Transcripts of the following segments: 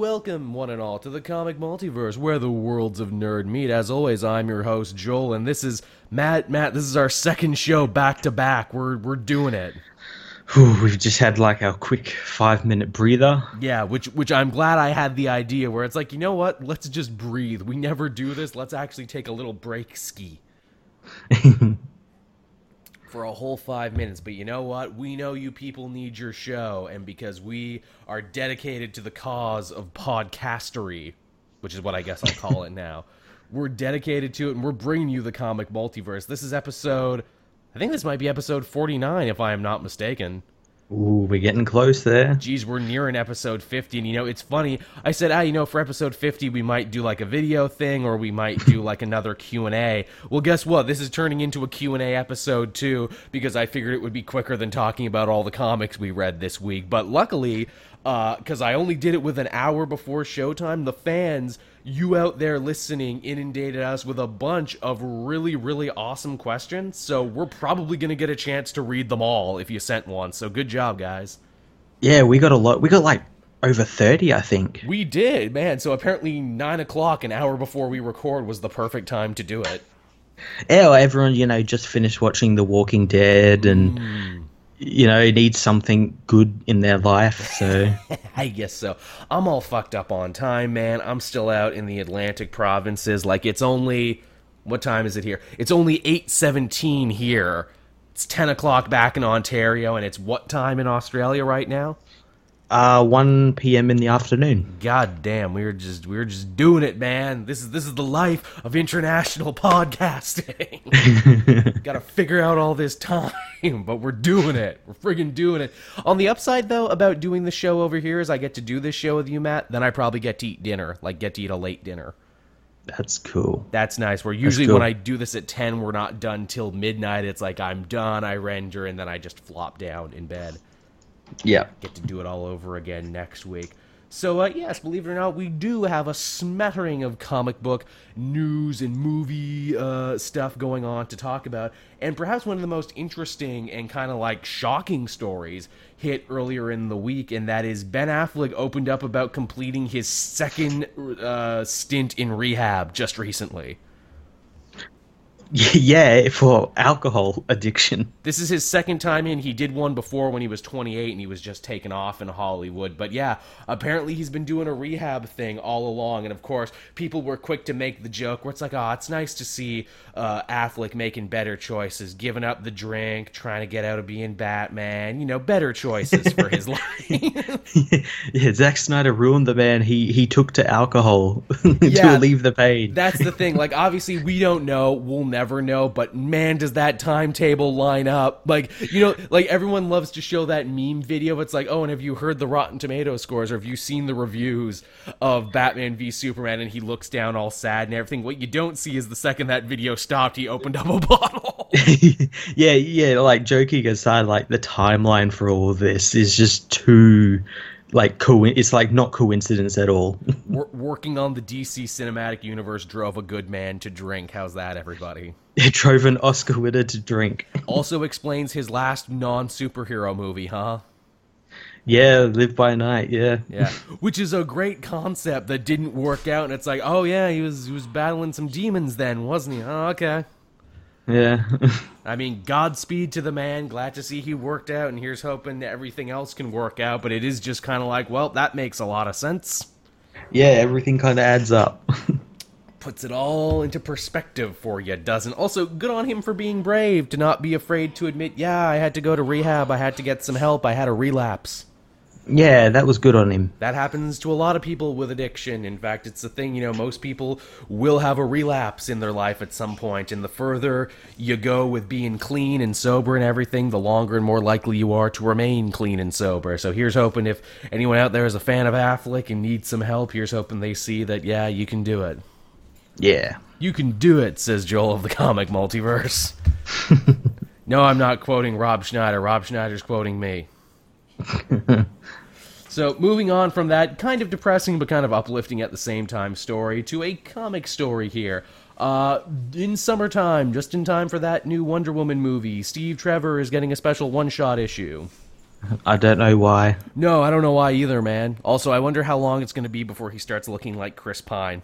welcome one and all to the comic multiverse where the worlds of nerd meet. As always, I'm your host Joel, and this is Matt. Matt, this is our second show back to back. We're we're doing it. Whew, we've just had like our quick five minute breather. Yeah, which which I'm glad I had the idea where it's like, you know what? Let's just breathe. We never do this. Let's actually take a little break ski. for a whole five minutes. But you know what? We know you people need your show, and because we are dedicated to the cause of podcastery, which is what I guess I'll call it now, we're dedicated to it, and we're bringing you the comic multiverse. This is episode. I think this might be episode 49, if I am not mistaken. Ooh, we're getting close there. Geez, we're nearing episode 50, and you know, it's funny. I said, ah, you know, for episode 50, we might do like a video thing, or we might do like another Q&A. Well, guess what? This is turning into a Q&A episode, too, because I figured it would be quicker than talking about all the comics we read this week. But luckily, because uh, I only did it with an hour before showtime, the fans you out there listening inundated us with a bunch of really, really awesome questions. So we're probably going to get a chance to read them all if you sent one. So good job, guys. Yeah, we got a lot. We got like over 30, I think. We did, man. So apparently, nine o'clock, an hour before we record, was the perfect time to do it. Yeah, everyone, you know, just finished watching The Walking Dead and. Mm you know, needs something good in their life. So I guess so. I'm all fucked up on time, man. I'm still out in the Atlantic provinces. Like it's only what time is it here? It's only eight seventeen here. It's ten o'clock back in Ontario, and it's what time in Australia right now? Uh, 1 p.m. in the afternoon. God damn, we were just we were just doing it, man. This is this is the life of international podcasting. Got to figure out all this time, but we're doing it. We're friggin' doing it. On the upside, though, about doing the show over here is I get to do this show with you, Matt. Then I probably get to eat dinner, like get to eat a late dinner. That's cool. That's nice. Where usually cool. when I do this at ten, we're not done till midnight. It's like I'm done, I render, and then I just flop down in bed. Yeah. Get to do it all over again next week. So, uh, yes, believe it or not, we do have a smattering of comic book news and movie uh, stuff going on to talk about. And perhaps one of the most interesting and kind of like shocking stories hit earlier in the week, and that is Ben Affleck opened up about completing his second uh, stint in rehab just recently. Yeah, for alcohol addiction. This is his second time in. He did one before when he was 28 and he was just taken off in Hollywood. But yeah, apparently he's been doing a rehab thing all along. And of course, people were quick to make the joke where it's like, oh, it's nice to see uh, Affleck making better choices, giving up the drink, trying to get out of being Batman. You know, better choices for his life. yeah, Zack Snyder ruined the man. He he took to alcohol to yeah, relieve the pain. That's the thing. Like, obviously, we don't know. We'll never never know, but man, does that timetable line up. Like, you know, like everyone loves to show that meme video. It's like, oh, and have you heard the Rotten Tomato scores or have you seen the reviews of Batman v Superman? And he looks down all sad and everything. What you don't see is the second that video stopped, he opened up a bottle. yeah, yeah, like joking aside, like the timeline for all this is just too like co- it's like not coincidence at all. working on the DC cinematic universe drove a good man to drink. How's that, everybody? It drove an Oscar winner to drink. also explains his last non superhero movie, huh? Yeah, Live by Night. Yeah, yeah, which is a great concept that didn't work out, and it's like, oh yeah, he was he was battling some demons then, wasn't he? Oh, okay. Yeah. I mean, Godspeed to the man. Glad to see he worked out, and here's hoping everything else can work out. But it is just kind of like, well, that makes a lot of sense. Yeah, everything kind of adds up. Puts it all into perspective for you, doesn't? Also, good on him for being brave to not be afraid to admit, yeah, I had to go to rehab, I had to get some help, I had a relapse. Yeah, that was good on him. That happens to a lot of people with addiction. In fact, it's the thing, you know, most people will have a relapse in their life at some point. point, and the further you go with being clean and sober and everything, the longer and more likely you are to remain clean and sober. So here's hoping if anyone out there is a fan of Affleck and needs some help, here's hoping they see that, yeah, you can do it. Yeah. You can do it, says Joel of the comic multiverse. no, I'm not quoting Rob Schneider. Rob Schneider's quoting me. so, moving on from that kind of depressing but kind of uplifting at the same time story to a comic story here. Uh, in summertime, just in time for that new Wonder Woman movie, Steve Trevor is getting a special one shot issue. I don't know why. No, I don't know why either, man. Also, I wonder how long it's going to be before he starts looking like Chris Pine.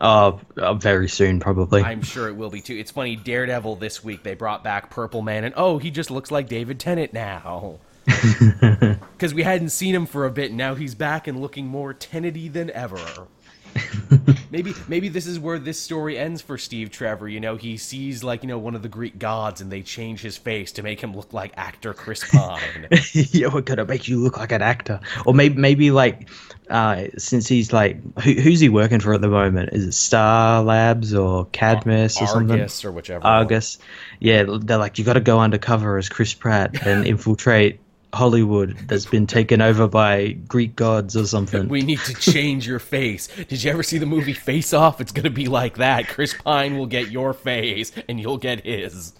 Uh, uh, very soon, probably. I'm sure it will be too. It's funny, Daredevil this week they brought back Purple Man, and oh, he just looks like David Tennant now. Because we hadn't seen him for a bit, and now he's back and looking more Tennety than ever. maybe maybe this is where this story ends for Steve Trevor. You know, he sees like you know one of the Greek gods, and they change his face to make him look like actor Chris Pine. yeah, we're gonna make you look like an actor, or maybe maybe like uh, since he's like who, who's he working for at the moment? Is it Star Labs or Cadmus or something? Argus or whichever. Argus. Yeah, they're like you got to go undercover as Chris Pratt and infiltrate Hollywood that's been taken over by Greek gods or something. We need to change your face. Did you ever see the movie Face Off? It's going to be like that. Chris Pine will get your face, and you'll get his.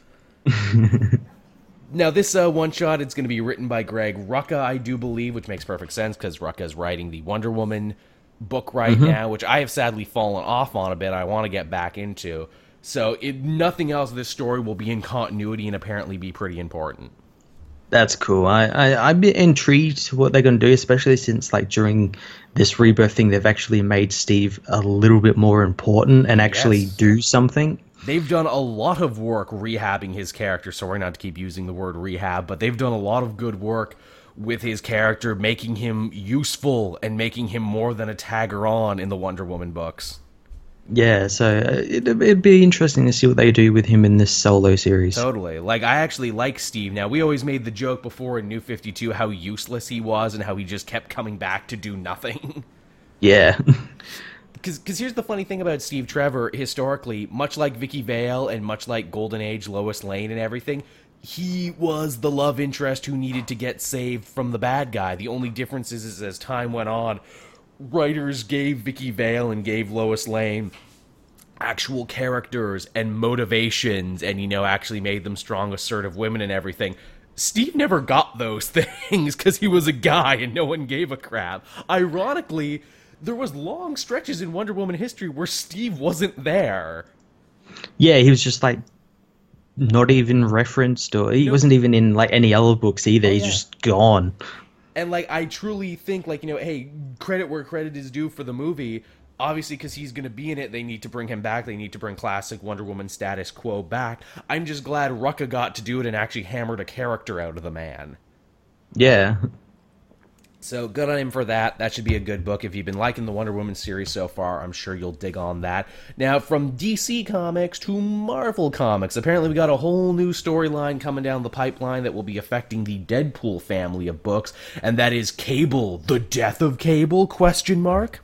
now, this uh, one shot, it's going to be written by Greg Rucka, I do believe, which makes perfect sense because Rucka is writing the Wonder Woman book right Mm-hmm. now, which I have sadly fallen off on a bit. I want to get back into. So, it, nothing else, this story will be in continuity and apparently be pretty important. That's cool. I, I I'd be intrigued to what they're going to do, especially since like during this rebirth thing, they've actually made Steve a little bit more important and actually Yes. do something. They've done a lot of work rehabbing his character. Sorry not to keep using the word rehab, but they've done a lot of good work with his character, making him useful and making him more than a tagger on in the Wonder Woman books. Yeah, so uh, it, it'd be interesting to see what they do with him in this solo series. Totally. Like, I actually like Steve. Now, we always made the joke before in New 52 how useless he was and how he just kept coming back to do nothing. Yeah, Because here's the funny thing about Steve Trevor, historically, much like Vicky Vale and much like Golden Age Lois Lane and everything, he was the love interest who needed to get saved from the bad guy. The only difference is, is as time went on, writers gave Vicky Vale and gave Lois Lane actual characters and motivations and, you know, actually made them strong, assertive women and everything. Steve never got those things because he was a guy and no one gave a crap. Ironically, there was long stretches in Wonder Woman history where Steve wasn't there. yeah, he was just like not even referenced, or he Nope. wasn't even in like any other books either. Oh, He's yeah. just gone. And like I truly think like, you know, hey, credit where credit is due for the movie. Obviously cuz he's going to be in it, they need to bring him back. They need to bring classic Wonder Woman status quo back. I'm just glad Rucka got to do it and actually hammered a character out of the man. Yeah, So good on him for that. That should be a good book. If you've been liking the Wonder Woman series so far, I'm sure you'll dig on that. Now, from DC Comics to Marvel Comics, apparently we got a whole new storyline coming down the pipeline that will be affecting the Deadpool family of books, and that is Cable, the death of Cable? Question mark.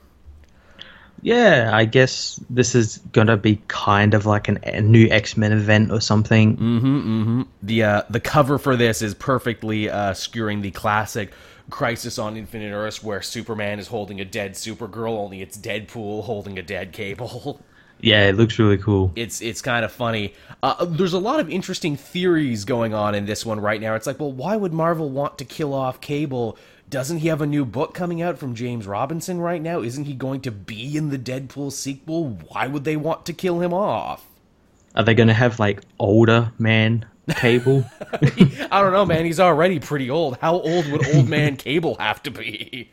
yeah. I guess this is gonna be kind of like an, a new X Men event or something. The uh, the cover for this is perfectly uh, skewering the classic Crisis on Infinite Earths, where Superman is holding a dead Supergirl, only it's Deadpool holding a dead Cable. Yeah, it looks really cool. it's it's kind of funny. Uh, there's a lot of interesting theories going on in this one right now. It's like, well, why would Marvel want to kill off Cable? Doesn't he have a new book coming out from James Robinson right now? Isn't he going to be in the Deadpool sequel? Why would they want to kill him off? Are they gonna have like older man Cable? I don't know, man. He's already pretty old. How old would old man Cable have to be?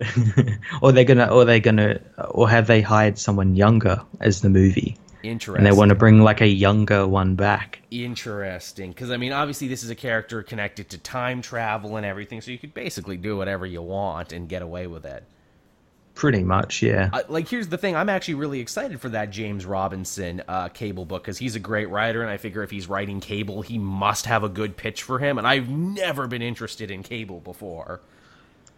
or they're gonna, or they're gonna, or have they hired someone younger as the movie, Interesting. and they want to bring like a younger one back? Interesting, because I mean, obviously, this is a character connected to time travel and everything, so you could basically do whatever you want and get away with it. Pretty much, yeah. Uh, like here's the thing i'm actually really excited for that james robinson uh, cable book because he's a great writer and i figure if he's writing cable he must have a good pitch for him and i've never been interested in cable before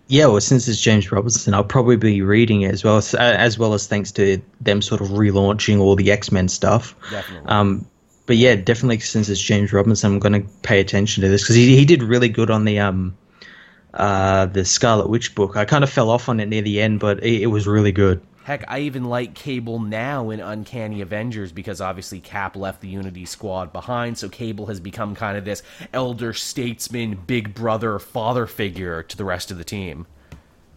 Yeah, well, since it's James Robinson, I'll probably be reading it as well, as, as well as thanks to them sort of relaunching all the X Men stuff. Definitely. Um, but yeah, definitely since it's James Robinson, I'm going to pay attention to this because he he did really good on the um, uh, the Scarlet Witch book. I kind of fell off on it near the end, but it, it was really good. heck i even like cable now in uncanny avengers because obviously cap left the unity squad behind so cable has become kind of this elder statesman big brother father figure to the rest of the team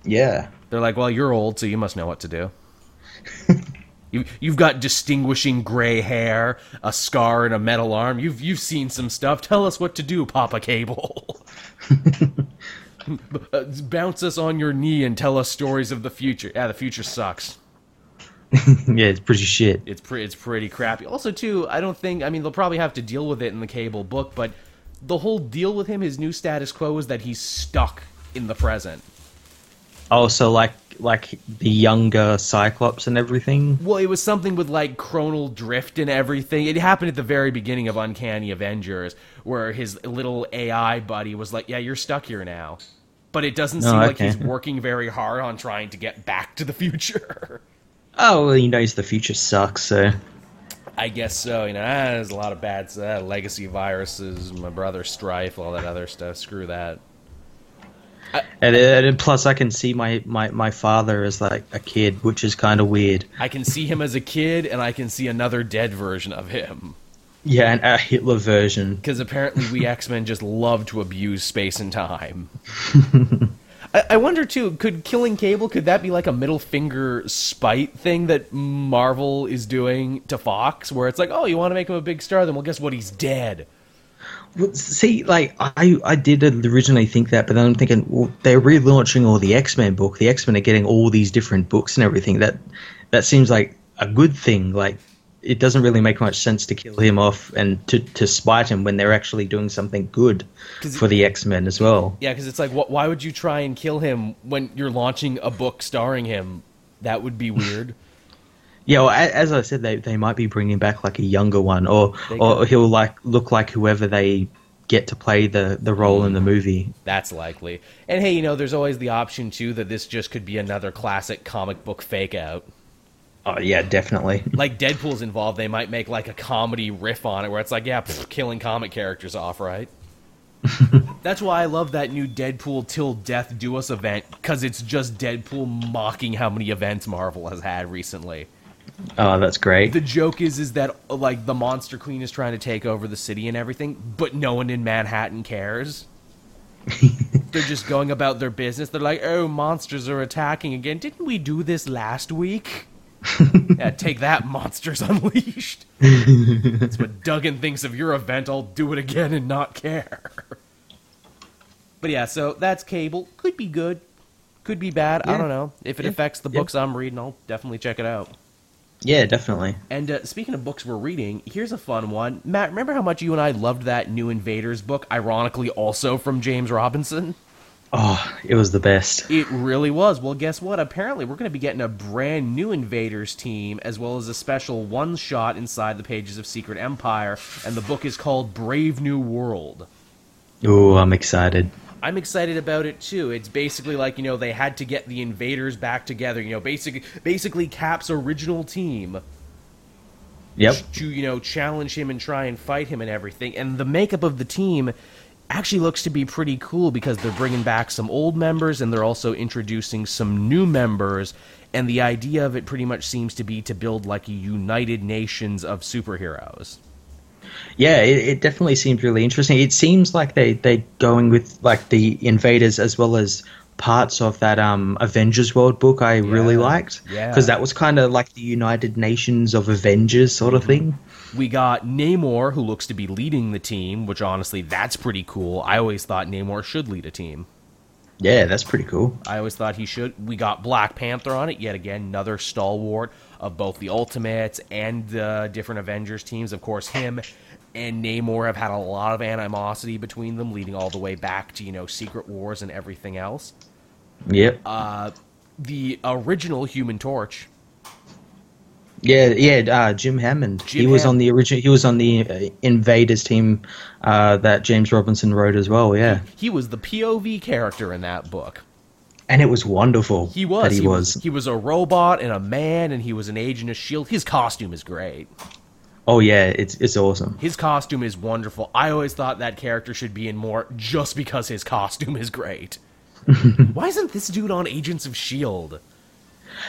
Yeah. They're like, well, you're old, so you must know what to do. you, you've got distinguishing gray hair, a scar, and a metal arm. You've you've seen some stuff. Tell us what to do, Papa Cable. Bounce us on your knee and tell us stories of the future. Yeah, the future sucks. yeah, it's pretty shit. It's pretty. It's pretty crappy. Also, too, I don't think. I mean, they'll probably have to deal with it in the cable book, but the whole deal with him, his new status quo, is that he's stuck in the present. Oh, so like like the younger Cyclops and everything. Well, it was something with like chronal drift and everything. It happened at the very beginning of Uncanny Avengers, where his little AI buddy was like, "Yeah, you're stuck here now," but it doesn't seem Oh, like okay. he's working very hard on trying to get back to the future. Oh, well, he knows the future sucks, so I guess so. You know, ah, there's a lot of bad uh, legacy viruses, my brother Strife, all that other stuff. Screw that. and, and plus I can see my, my, my father as like a kid, which is kind of weird. I can see him as a kid, and I can see another dead version of him. Yeah, and a Hitler version. Because apparently we X Men just love to abuse space and time. I, I wonder too, could killing Cable could that be like a middle finger spite thing that Marvel is doing to Fox, where it's like, oh, you want to make him a big star, then well, guess what? He's dead. Well, see, like I, I did originally think that, but then I'm thinking, well, they're relaunching all the X Men book. The X Men are getting all these different books and everything. That that seems like a good thing. Like it doesn't really make much sense to kill him off and to to spite him when they're actually doing something good for the X Men as well. Yeah, because it's like, what, why would you try and kill him when you're launching a book starring him? That would be weird. Yeah, well, as I said, they they might be bringing back like a younger one, or or he'll like look like whoever they get to play the the role in the movie. That's likely. And hey, you know, there's always the option too that this just could be another classic comic book fake out. Oh yeah, definitely. like Deadpool's involved, they might make like a comedy riff on it where it's like, yeah, pff, killing comic characters off, right? That's why I love that new Deadpool Till Death Do Us event because it's just Deadpool mocking how many events Marvel has had recently. Oh, that's great. The joke is, is that like the Monster Queen is trying to take over the city and everything, but no one in Manhattan cares. They're just going about their business. They're like, "Oh, monsters are attacking again. Didn't we do this last week?" Yeah, take that, monsters unleashed. That's what Duggan thinks of your event. I'll do it again and not care. But yeah, so that's Cable. Could be good, could be bad. I don't know. If it Yeah. affects the Yeah. books I'm reading, I'll definitely check it out. Yeah, definitely. And uh, speaking of books we're reading, here's a fun one. Matt, remember how much you and I loved that New Invaders book, ironically also from James Robinson? Oh, it was the best. It really was. Well, guess what? Apparently, we're going to be getting a brand new Invaders team, as well as a special one shot inside the pages of Secret Empire, and the book is called Brave New World. Oh, I'm excited. I'm excited about it too. It's basically like you know they had to get the invaders back together. You know, basically, basically Cap's original team Yep. to you know challenge him and try and fight him and everything. And the makeup of the team actually looks to be pretty cool because they're bringing back some old members and they're also introducing some new members. And the idea of it pretty much seems to be to build like a united nations of superheroes. Yeah, it, it definitely seems really interesting. It seems like they they going with like the invaders as well as parts of that um Avengers World book I really Yeah. liked. Yeah. Because that was kind of like the United Nations of Avengers sort of thing. We got Namor, who looks to be leading the team, which honestly, that's pretty cool. I always thought Namor should lead a team. Yeah, that's pretty cool. I always thought he should. We got Black Panther on it, yet again, another stalwart of both the Ultimates and uh, different Avengers teams. Of course, him and Namor have had a lot of animosity between them, leading all the way back to, you know, Secret Wars and everything else. Yep. Uh, the original Human Torch yeah, yeah. Uh, Jim Hammond. Jim he was on the original. He was on the uh, Invaders team uh, that James Robinson wrote as well. Yeah, he was the POV character in that book. and it was wonderful. He was. That he, was. He was a robot and a man, and he was an agent of Shield. His costume is great. Oh yeah, it's it's awesome. His costume is wonderful. I always thought that character should be in more just because his costume is great. Why isn't this dude on Agents of Shield?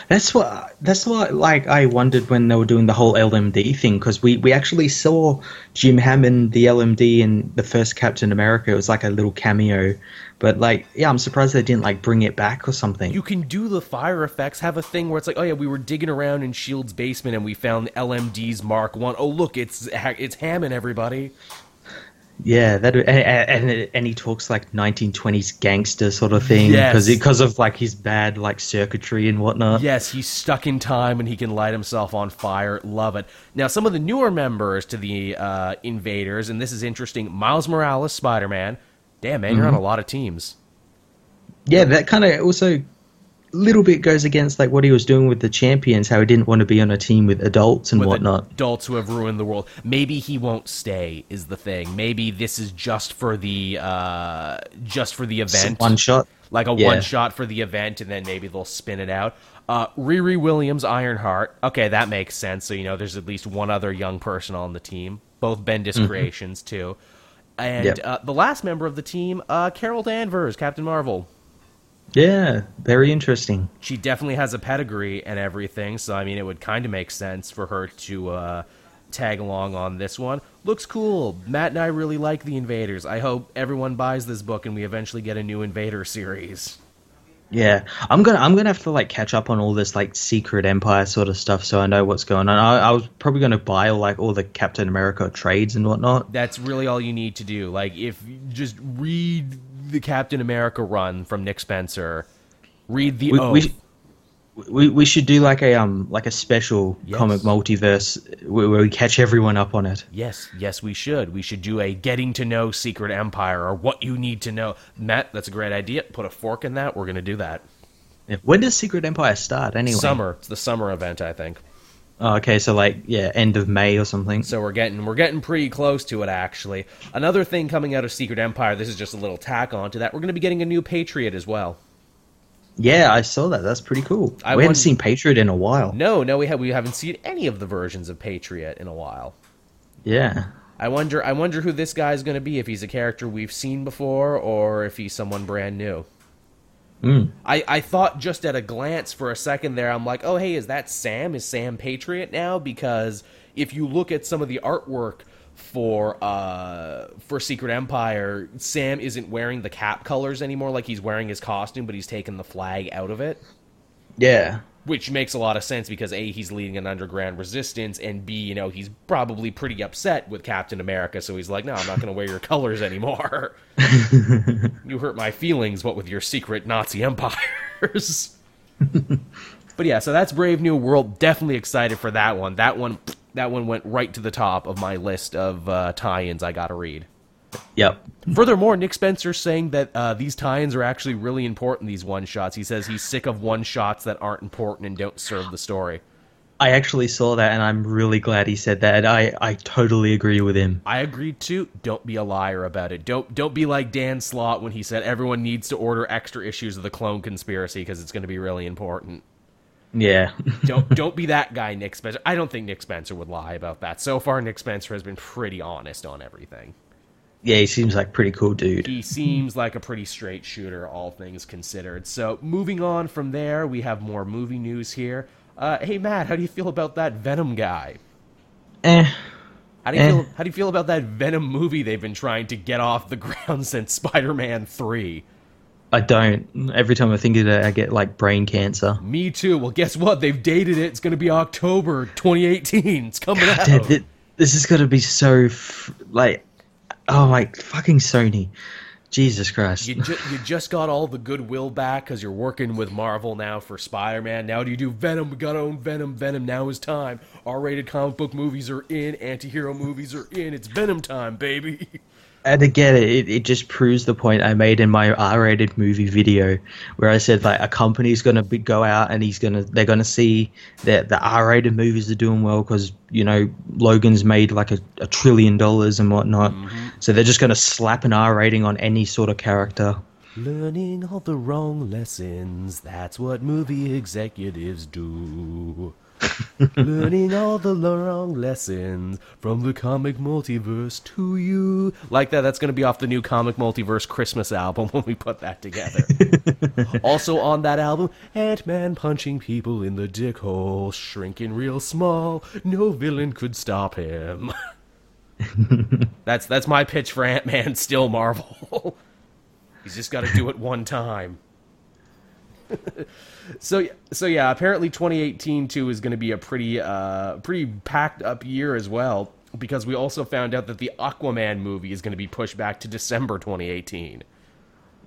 That's what. That's what. Like I wondered when they were doing the whole LMD thing because we we actually saw Jim Hammond the LMD in the first Captain America. It was like a little cameo, but like yeah, I'm surprised they didn't like bring it back or something. You can do the fire effects. Have a thing where it's like, oh yeah, we were digging around in Shield's basement and we found LMD's Mark One. Oh look, it's it's Hammond, everybody. Yeah, that and, and and he talks like 1920s gangster sort of thing because Yes. because of like his bad like circuitry and whatnot. Yes, he's stuck in time and he can light himself on fire. Love it. Now, some of the newer members to the uh, Invaders, and this is interesting Miles Morales, Spider Man. Damn, man, you're on a lot of teams. Yeah, that kind of also little bit goes against like what he was doing with the champions, how he didn't want to be on a team with adults and With whatnot. adults who have ruined the world. Maybe he won't stay, is the thing. Maybe this is just for the uh, just for the event. One shot. like a Yeah. one shot for the event, and then maybe they'll spin it out. Uh, Riri Williams, Ironheart. Okay, that makes sense. So you know, there's at least one other young person on the team. Both Bendis creations too. And Mm-hmm. Yep. uh, the last member of the team, uh, Carol Danvers, Captain Marvel. Yeah, very interesting. She definitely has a pedigree and everything. So I mean, it would kind of make sense for her to uh, tag along on this one. Looks cool. Matt and I really like the Invaders. I hope everyone buys this book and we eventually get a new Invader series. Yeah, I'm gonna I'm gonna have to like catch up on all this like Secret Empire sort of stuff so I know what's going on. I, I was probably gonna buy like all the Captain America trades and whatnot. that's really all you need to do. Like if you just read the Captain America run from Nick Spencer, read the We, Oath. we, we we should do like a um like a special Yes. comic multiverse where, where we catch everyone up on it. yes, yes, we should. We should do a getting to know Secret Empire or what you need to know. Matt, that's a great idea. Put a fork in that. We're gonna do that. When does Secret Empire start anyway? Summer. It's the summer event, I think. Oh, okay, so like yeah, end of May or something. So we're getting we're getting pretty close to it actually. Another thing coming out of Secret Empire, this is just a little tack on to that. We're gonna be getting a new Patriot as well. Yeah, I saw that. That's pretty cool. I we haven't seen Patriot in a while. No, no, we have we haven't seen any of the versions of Patriot in a while. Yeah. I wonder I wonder who this guy's going to be if he's a character we've seen before or if he's someone brand new. Mm. I, I thought just at a glance for a second there, I'm like, oh, hey, is that Sam? Is Sam Patriot now? Because if you look at some of the artwork for uh for Secret Empire, Sam isn't wearing the cap colors anymore. Like he's wearing his costume, but he's taken the flag out of it. Yeah. Which makes a lot of sense because A, he's leading an underground resistance, and B, you know, he's probably pretty upset with Captain America, so he's like, no, I'm not going to wear your colors anymore. you hurt my feelings, what with your secret Nazi empires. but yeah, so that's Brave New World. Definitely excited for that one. That one, that one went right to the top of my list of uh, tie-ins I got to read. Yep. Furthermore, Nick Spencer's saying that uh, these tie-ins are actually really important. These one-shots. He says he's sick of one-shots that aren't important and don't serve the story. I actually saw that, and I'm really glad he said that. I, I totally agree with him. I agree too. Don't be a liar about it. Don't don't be like Dan Slott when he said everyone needs to order extra issues of the Clone Conspiracy because it's going to be really important. Yeah. Don't don't be that guy, Nick Spencer. I don't think Nick Spencer would lie about that. So far, Nick Spencer has been pretty honest on everything. Yeah, he seems like a pretty cool dude. He seems like a pretty straight shooter, all things considered. So, moving on from there, we have more movie news here. Uh, hey, Matt, how do you feel about that Venom guy? Eh. How do you Eh. feel? How do you feel about that Venom movie they've been trying to get off the ground since Spider-Man Three? I don't. Every time I think of it, I get like brain cancer. Me too. Well, guess what? They've dated it. It's going to be October 2018. It's coming out. Dude, thi- this is gonna be so f- like, oh my fucking Sony, Jesus Christ. You, ju- you just got all the goodwill back because you're working with Marvel now for Spider-Man. Now do you do Venom? We gotta own Venom. Venom. Now is time. R-rated comic book movies are in. Anti-hero movies are in. It's Venom time, baby. And again, it, it just proves the point I made in my R-rated movie video, where I said like a company's gonna be, go out and he's gonna they're gonna see that the R-rated movies are doing well because you know Logan's made like a, a trillion dollars and whatnot, mm-hmm. so they're just gonna slap an R rating on any sort of character. Learning all the wrong lessons. That's what movie executives do. Learning all the wrong lessons from the comic multiverse to you. Like that, that's going to be off the new comic multiverse Christmas album when we put that together. also on that album, Ant Man punching people in the dick hole, shrinking real small. No villain could stop him. that's that's my pitch for Ant Man. Still Marvel. He's just got to do it one time. So so yeah, apparently 2018 too is going to be a pretty uh pretty packed up year as well. because we also found out that the Aquaman movie is going to be pushed back to December 2018.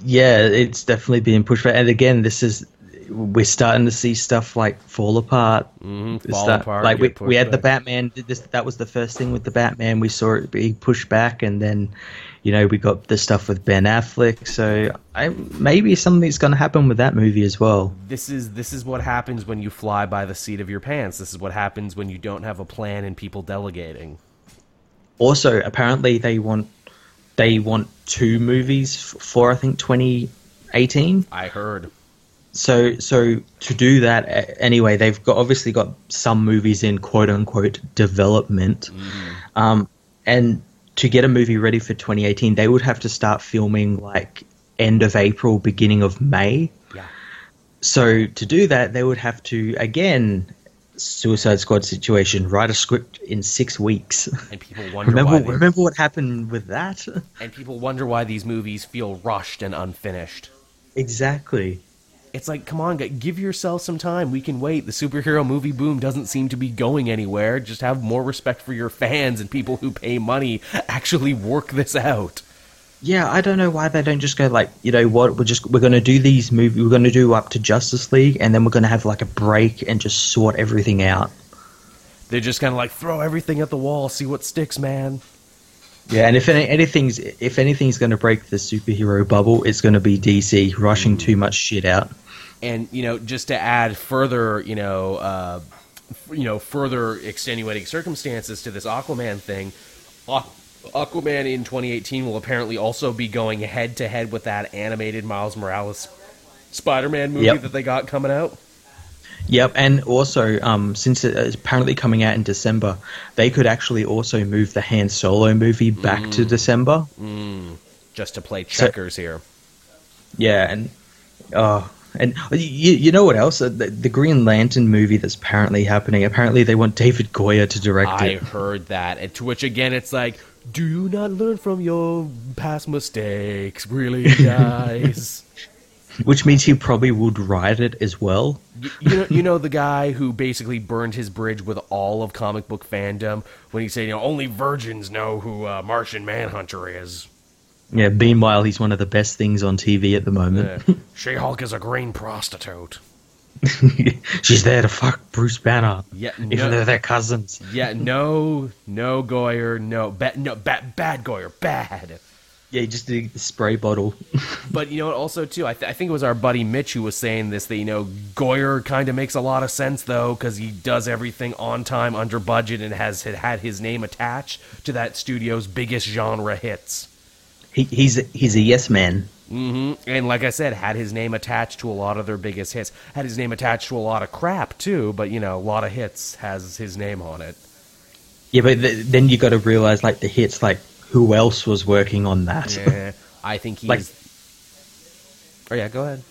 Yeah, it's definitely being pushed back. And again, this is we're starting to see stuff like fall apart. Mm-hmm, fall that- apart. Like we, we had the. Batman. This that was the first thing with the Batman. We saw it be pushed back, and then you know we got the stuff with Ben Affleck. So I maybe something's going to happen with that movie as well. This is this is what happens when you fly by the seat of your pants. This is what happens when you don't have a plan and people delegating. Also, apparently they want they want two movies for I think 2018. I heard. So so to do that anyway, they've got obviously got some movies in quote unquote development, um, and to get a movie ready for 2018, they would have to start filming like end of April, beginning of May. Yeah. So to do that, they would have to again Suicide Squad situation, write a script in six weeks. And people wonder remember why remember what happened with that? and people wonder why these movies feel rushed and unfinished. exactly. It's like, come on, give yourself some time. We can wait. The superhero movie boom doesn't seem to be going anywhere. Just have more respect for your fans and people who pay money. Actually, work this out. Yeah, I don't know why they don't just go like, you know what, we're just we're going to do these movies, we're going to do up to Justice League, and then we're going to have like a break and just sort everything out. They're just kind of like throw everything at the wall, see what sticks, man. Yeah, and if any, anything's if anything's going to break the superhero bubble, it's going to be DC rushing too much shit out. And you know just to add further you know uh, you know further extenuating circumstances to this aquaman thing Aqu- aquaman in 2018 will apparently also be going head to head with that animated miles morales spider-man movie Yep. that they got coming out Yep, and also um, since it is apparently coming out in December, they could actually also move the Han Solo movie back to December. just to play So- checkers here Yeah, and oh, and you, you know what else? Uh, The, the Green Lantern movie that's apparently happening. Apparently, they want David Goyer to direct i it. I heard that and to which again it's like do you not learn from your past mistakes really guys Which means he probably would write it as well. Y- you know, you know the guy who basically burned his bridge with all of comic book fandom when he said, you know, only virgins know who uh, Martian Manhunter is. Yeah. Meanwhile, he's one of the best things on TV at the moment. Uh, She-Hulk is a green prostitute. She's there to fuck Bruce Banner, Yeah, even though they're cousins. yeah, no, no Goyer, no, bad, no, bad, bad Goyer, bad. Yeah, he just did the spray bottle. But you know what? Also, too, I, th- I think it was our buddy Mitch who was saying this. That you know, Goyer kind of makes a lot of sense though, because he does everything on time, under budget, and has had his name attached to that studio's biggest genre hits. He, he's a, he's a yes man. Mm-hmm. And like I said, had his name attached to a lot of their biggest hits. Had his name attached to a lot of crap too, but you know, a lot of hits has his name on it. Yeah, but th- then you got to realize like the hits, like who else was working on that? Yeah, I think he's. Like- oh yeah, go ahead.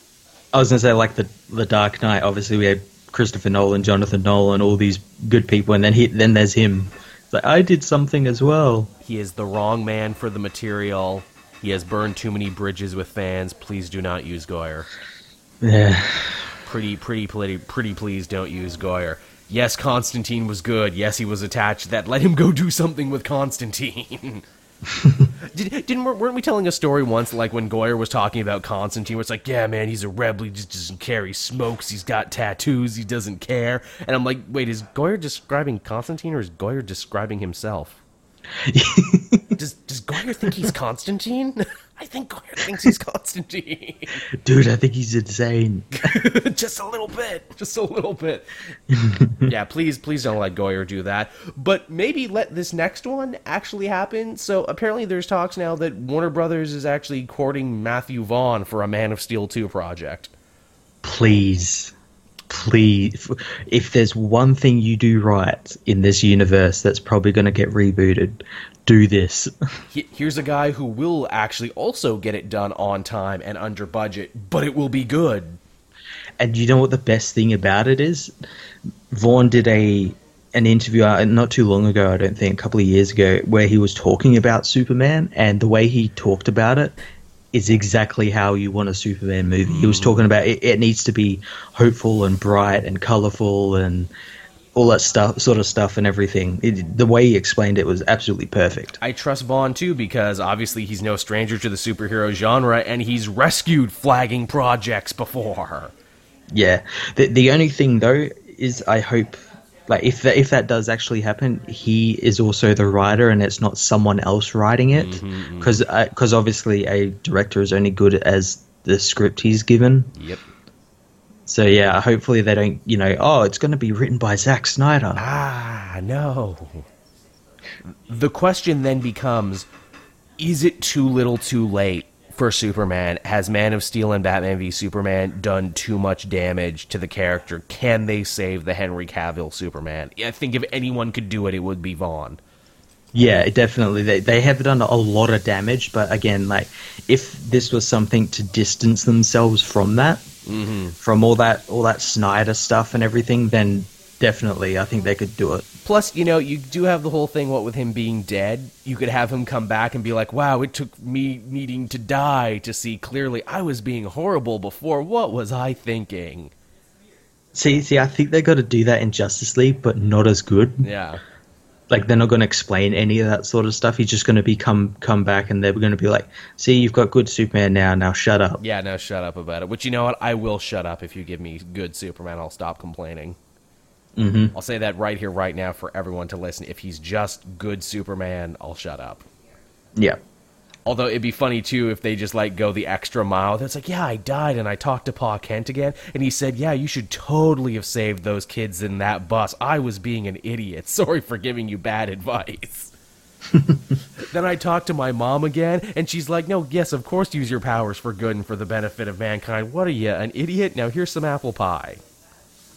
I was gonna say like the the Dark Knight. Obviously, we had Christopher Nolan, Jonathan Nolan, all these good people, and then he then there's him. It's like I did something as well. He is the wrong man for the material. He has burned too many bridges with fans. Please do not use Goyer. Yeah, Pretty, pretty, pretty, pretty. Please don't use Goyer. Yes, Constantine was good. Yes, he was attached. That let him go do something with Constantine. Did, didn't weren't we telling a story once, like when Goyer was talking about Constantine, where it's like, yeah, man, he's a rebel. He just doesn't care. He smokes. He's got tattoos. He doesn't care. And I'm like, wait, is Goyer describing Constantine or is Goyer describing himself? does Does Goyer think he's Constantine? I think Goyer thinks he's Constantine. dude, I think he's insane. just a little bit. Just a little bit. yeah, please, please don't let Goyer do that. But maybe let this next one actually happen. So apparently, there's talks now that Warner Brothers is actually courting Matthew Vaughn for a Man of Steel 2 project. Please, please. If there's one thing you do right in this universe that's probably going to get rebooted, do this. Here's a guy who will actually also get it done on time and under budget, but it will be good. And you know what the best thing about it is? Vaughn did a an interview uh, not too long ago, I don't think, a couple of years ago, where he was talking about Superman, and the way he talked about it is exactly how you want a Superman movie. He was mm. talking about it, it needs to be hopeful and bright and colorful and all that stuff, sort of stuff, and everything. It, the way he explained it was absolutely perfect. I trust Vaughn too because obviously he's no stranger to the superhero genre and he's rescued flagging projects before. Yeah. The the only thing though is I hope like if that if that does actually happen, he is also the writer and it's not someone else writing it mm-hmm, mm-hmm. because because uh, obviously a director is only good as the script he's given. Yep. So yeah, hopefully they don't, you know, oh, it's going to be written by Zack Snyder. Ah, no. The question then becomes is it too little too late for Superman? Has Man of Steel and Batman v Superman done too much damage to the character? Can they save the Henry Cavill Superman? I think if anyone could do it, it would be Vaughn. Yeah, definitely. They they have done a lot of damage, but again, like if this was something to distance themselves from that, mm-hmm. from all that all that Snyder stuff and everything, then definitely I think they could do it. Plus, you know, you do have the whole thing, what with him being dead, you could have him come back and be like, wow, it took me needing to die to see clearly I was being horrible before. What was I thinking? See, see, I think they got to do that in Justice League, but not as good. Yeah. Like they're not going to explain any of that sort of stuff. He's just going to be come come back, and they're going to be like, "See, you've got good Superman now. Now shut up." Yeah, now shut up about it. Which, you know what? I will shut up if you give me good Superman. I'll stop complaining. Mm-hmm. I'll say that right here, right now, for everyone to listen. If he's just good Superman, I'll shut up. Yeah. Although it'd be funny too if they just like go the extra mile. That's like, yeah, I died and I talked to Pa Kent again, and he said, yeah, you should totally have saved those kids in that bus. I was being an idiot. Sorry for giving you bad advice. then I talked to my mom again, and she's like, no, yes, of course, use your powers for good and for the benefit of mankind. What are you, an idiot? Now here's some apple pie.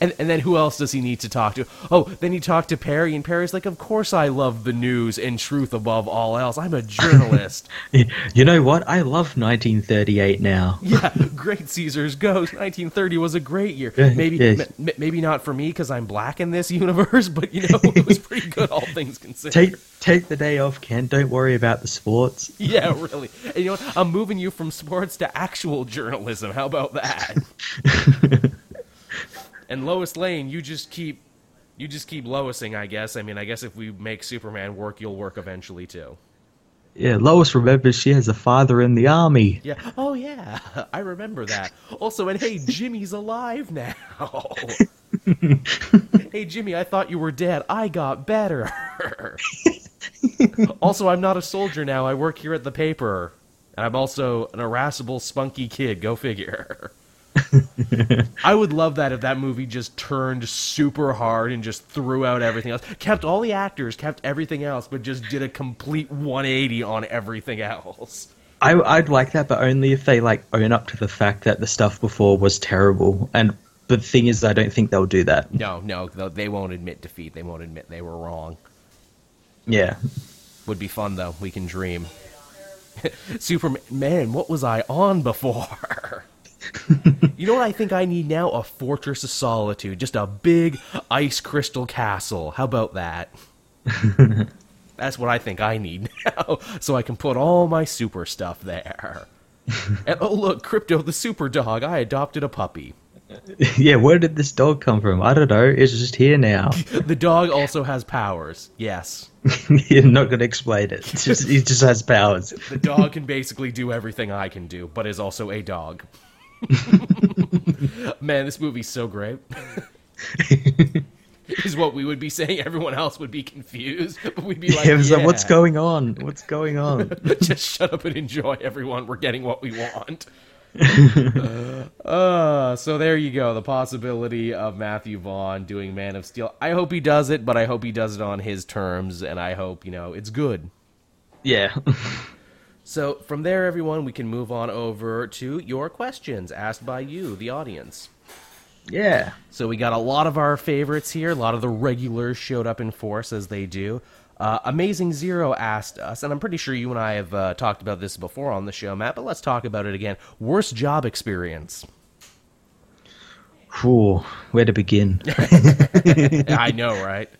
and and then who else does he need to talk to? Oh, then he talked to Perry, and Perry's like, "Of course I love the news and truth above all else. I'm a journalist." You know what? I love 1938 now. yeah, great Caesar's Ghost. 1930 was a great year. Maybe yes. m- maybe not for me because I'm black in this universe, but you know it was pretty good, all things considered. Take take the day off, Ken. Don't worry about the sports. yeah, really. And you know what? I'm moving you from sports to actual journalism. How about that? And Lois Lane, you just keep you just keep Loising, I guess. I mean, I guess if we make Superman work, you'll work eventually too. Yeah, Lois remembers she has a father in the army. Yeah. Oh yeah, I remember that. Also, and hey, Jimmy's alive now. hey Jimmy, I thought you were dead. I got better. also, I'm not a soldier now. I work here at the paper. And I'm also an irascible, spunky kid. Go figure. I would love that if that movie just turned super hard and just threw out everything else. Kept all the actors, kept everything else, but just did a complete 180 on everything else. I, I'd like that, but only if they like own up to the fact that the stuff before was terrible. And but the thing is, I don't think they'll do that. No, no, they won't admit defeat. They won't admit they were wrong. Yeah, Would be fun though. We can dream. Superman, what was I on before? you know what I think I need now? A fortress of solitude, just a big ice crystal castle. How about that? That's what I think I need now, so I can put all my super stuff there. and oh look, Krypto the super dog. I adopted a puppy. yeah. Where did this dog come from? I don't know. It's just here now. The dog also has powers. Yes. You're not going to explain it. Just, he just has powers. The dog can basically do everything I can do, but is also a dog. Man, this movie's so great. is what we would be saying. Everyone else would be confused, but we'd be like, it was yeah. like, what's going on? What's going on? Just shut up and enjoy, everyone. We're getting what we want. uh, so there you go. The possibility of Matthew Vaughn doing Man of Steel. I hope he does it, but I hope he does it on his terms, and I hope, you know, it's good. yeah. So from there, everyone, we can move on over to your questions asked by you, the audience. yeah. So we got a lot of our favorites here. A lot of the regulars showed up in force as they do. Uh, Amazing Zero asked us, and I'm pretty sure you and I have uh, talked about this before on the show, Matt, but let's talk about it again. Worst job experience. Whew, where to begin? I know, right?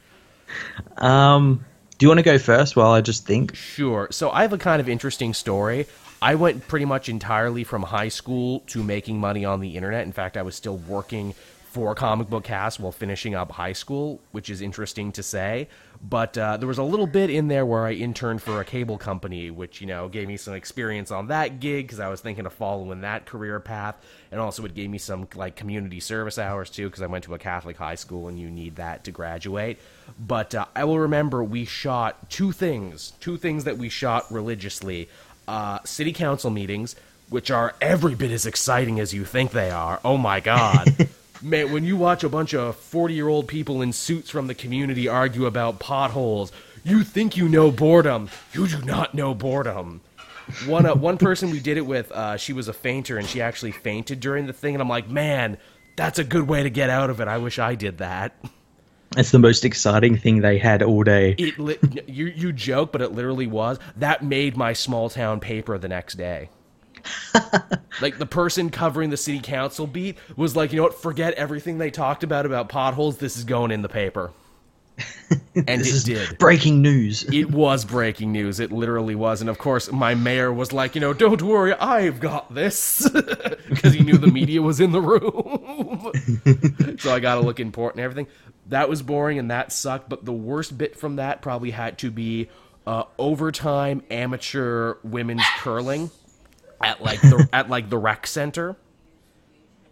Um, do you want to go first while I just think? Sure. So I have a kind of interesting story. I went pretty much entirely from high school to making money on the internet. In fact, I was still working for comic book cast while finishing up high school, which is interesting to say. But uh, there was a little bit in there where I interned for a cable company, which you know gave me some experience on that gig because I was thinking of following that career path, and also it gave me some like community service hours too because I went to a Catholic high school and you need that to graduate. But uh, I will remember we shot two things, two things that we shot religiously: uh, city council meetings, which are every bit as exciting as you think they are. Oh my god. Man, when you watch a bunch of 40 year old people in suits from the community argue about potholes, you think you know boredom. You do not know boredom. One, uh, one person we did it with, uh, she was a fainter and she actually fainted during the thing. And I'm like, man, that's a good way to get out of it. I wish I did that. It's the most exciting thing they had all day. It li- you, you joke, but it literally was. That made my small town paper the next day. Like the person covering the city council beat was like, you know what? Forget everything they talked about about potholes. This is going in the paper. And This it is did. breaking news. It was breaking news. It literally was. And of course, my mayor was like, you know, don't worry, I've got this. Because he knew the media was in the room. so I got to look important and everything. That was boring and that sucked. But the worst bit from that probably had to be uh, overtime amateur women's curling at like the at like the rec center.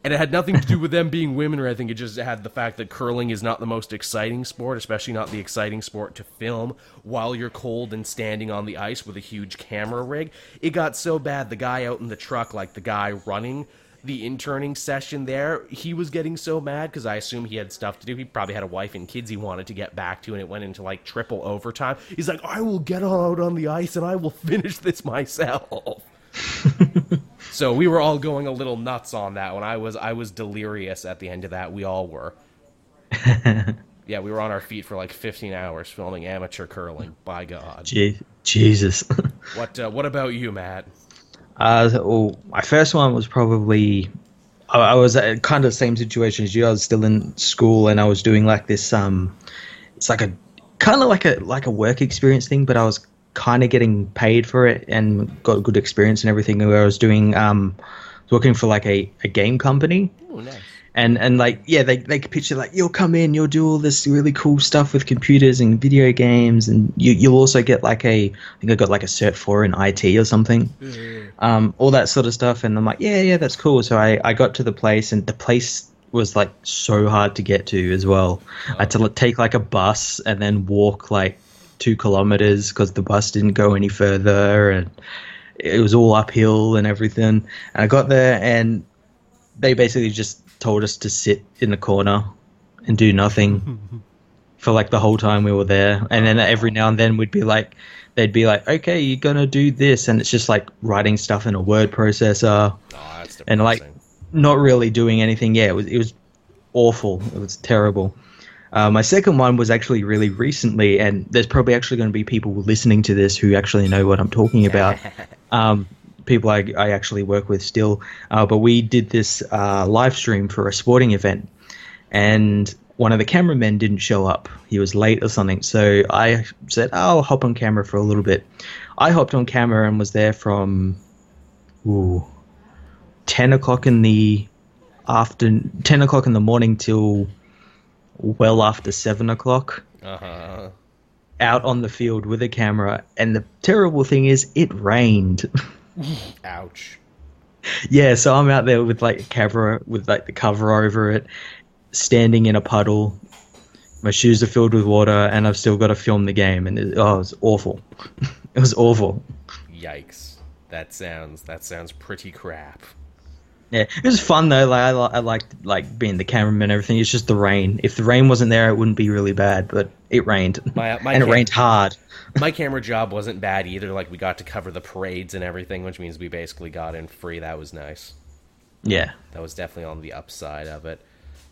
And it had nothing to do with them being women or anything. It just had the fact that curling is not the most exciting sport, especially not the exciting sport to film while you're cold and standing on the ice with a huge camera rig. It got so bad, the guy out in the truck, like the guy running the interning session there, he was getting so mad because I assume he had stuff to do. He probably had a wife and kids he wanted to get back to, and it went into like triple overtime. He's like, I will get out on the ice and I will finish this myself. So we were all going a little nuts on that one. I was I was delirious at the end of that. We all were. yeah, we were on our feet for like 15 hours filming amateur curling. By God. Je- Jesus. What uh, what about you, Matt? Uh, well, my first one was probably I, I was at kind of the same situation as you. I was still in school and I was doing like this. Um, it's like a kind of like a like a work experience thing, but I was kind of getting paid for it and got good experience and everything. Where I was doing um, working for like a, a game company. Oh, nice. and and like yeah they they picture like you'll come in you'll do all this really cool stuff with computers and video games and you you'll also get like a I think I got like a cert for in IT or something. Um all that sort of stuff and I'm like yeah yeah that's cool. So I I got to the place and the place was like so hard to get to as well. I had to take like a bus and then walk like two kilometers because the bus didn't go any further and it was all uphill and everything and I got there and they basically just told us to sit in the corner and do nothing for like the whole time we were there. And then every now and then we'd be like, they'd be like, okay, you're gonna do this, and it's just like writing stuff in a word processor Oh, and like not really doing anything. Yeah, it was it was awful. It was terrible. Uh, my second one was actually really recently, and there's probably actually going to be people listening to this who actually know what I'm talking about. um, people I, I actually work with still, uh, but we did this uh, live stream for a sporting event, and one of the cameramen didn't show up. He was late or something. So I said, oh, I'll hop on camera for a little bit. I hopped on camera and was there from ooh, 10 o'clock in the after 10 o'clock in the morning till well after 7 o'clock Uh-huh. out on the field with a camera and the terrible thing is it rained Ouch. yeah so i'm out there with like a camera with like the cover over it standing in a puddle my shoes are filled with water and i've still got to film the game and it, oh it was awful it was awful Yikes. That sounds that sounds pretty crap. Yeah, it was fun though. Like I, I liked like being the cameraman and everything. It's just the rain. If the rain wasn't there, it wouldn't be really bad. But it rained, My- my and it cam- rained hard. My camera job wasn't bad either. Like we got to cover the parades and everything, which means we basically got in free. That was nice. Yeah, That was definitely on the upside of it.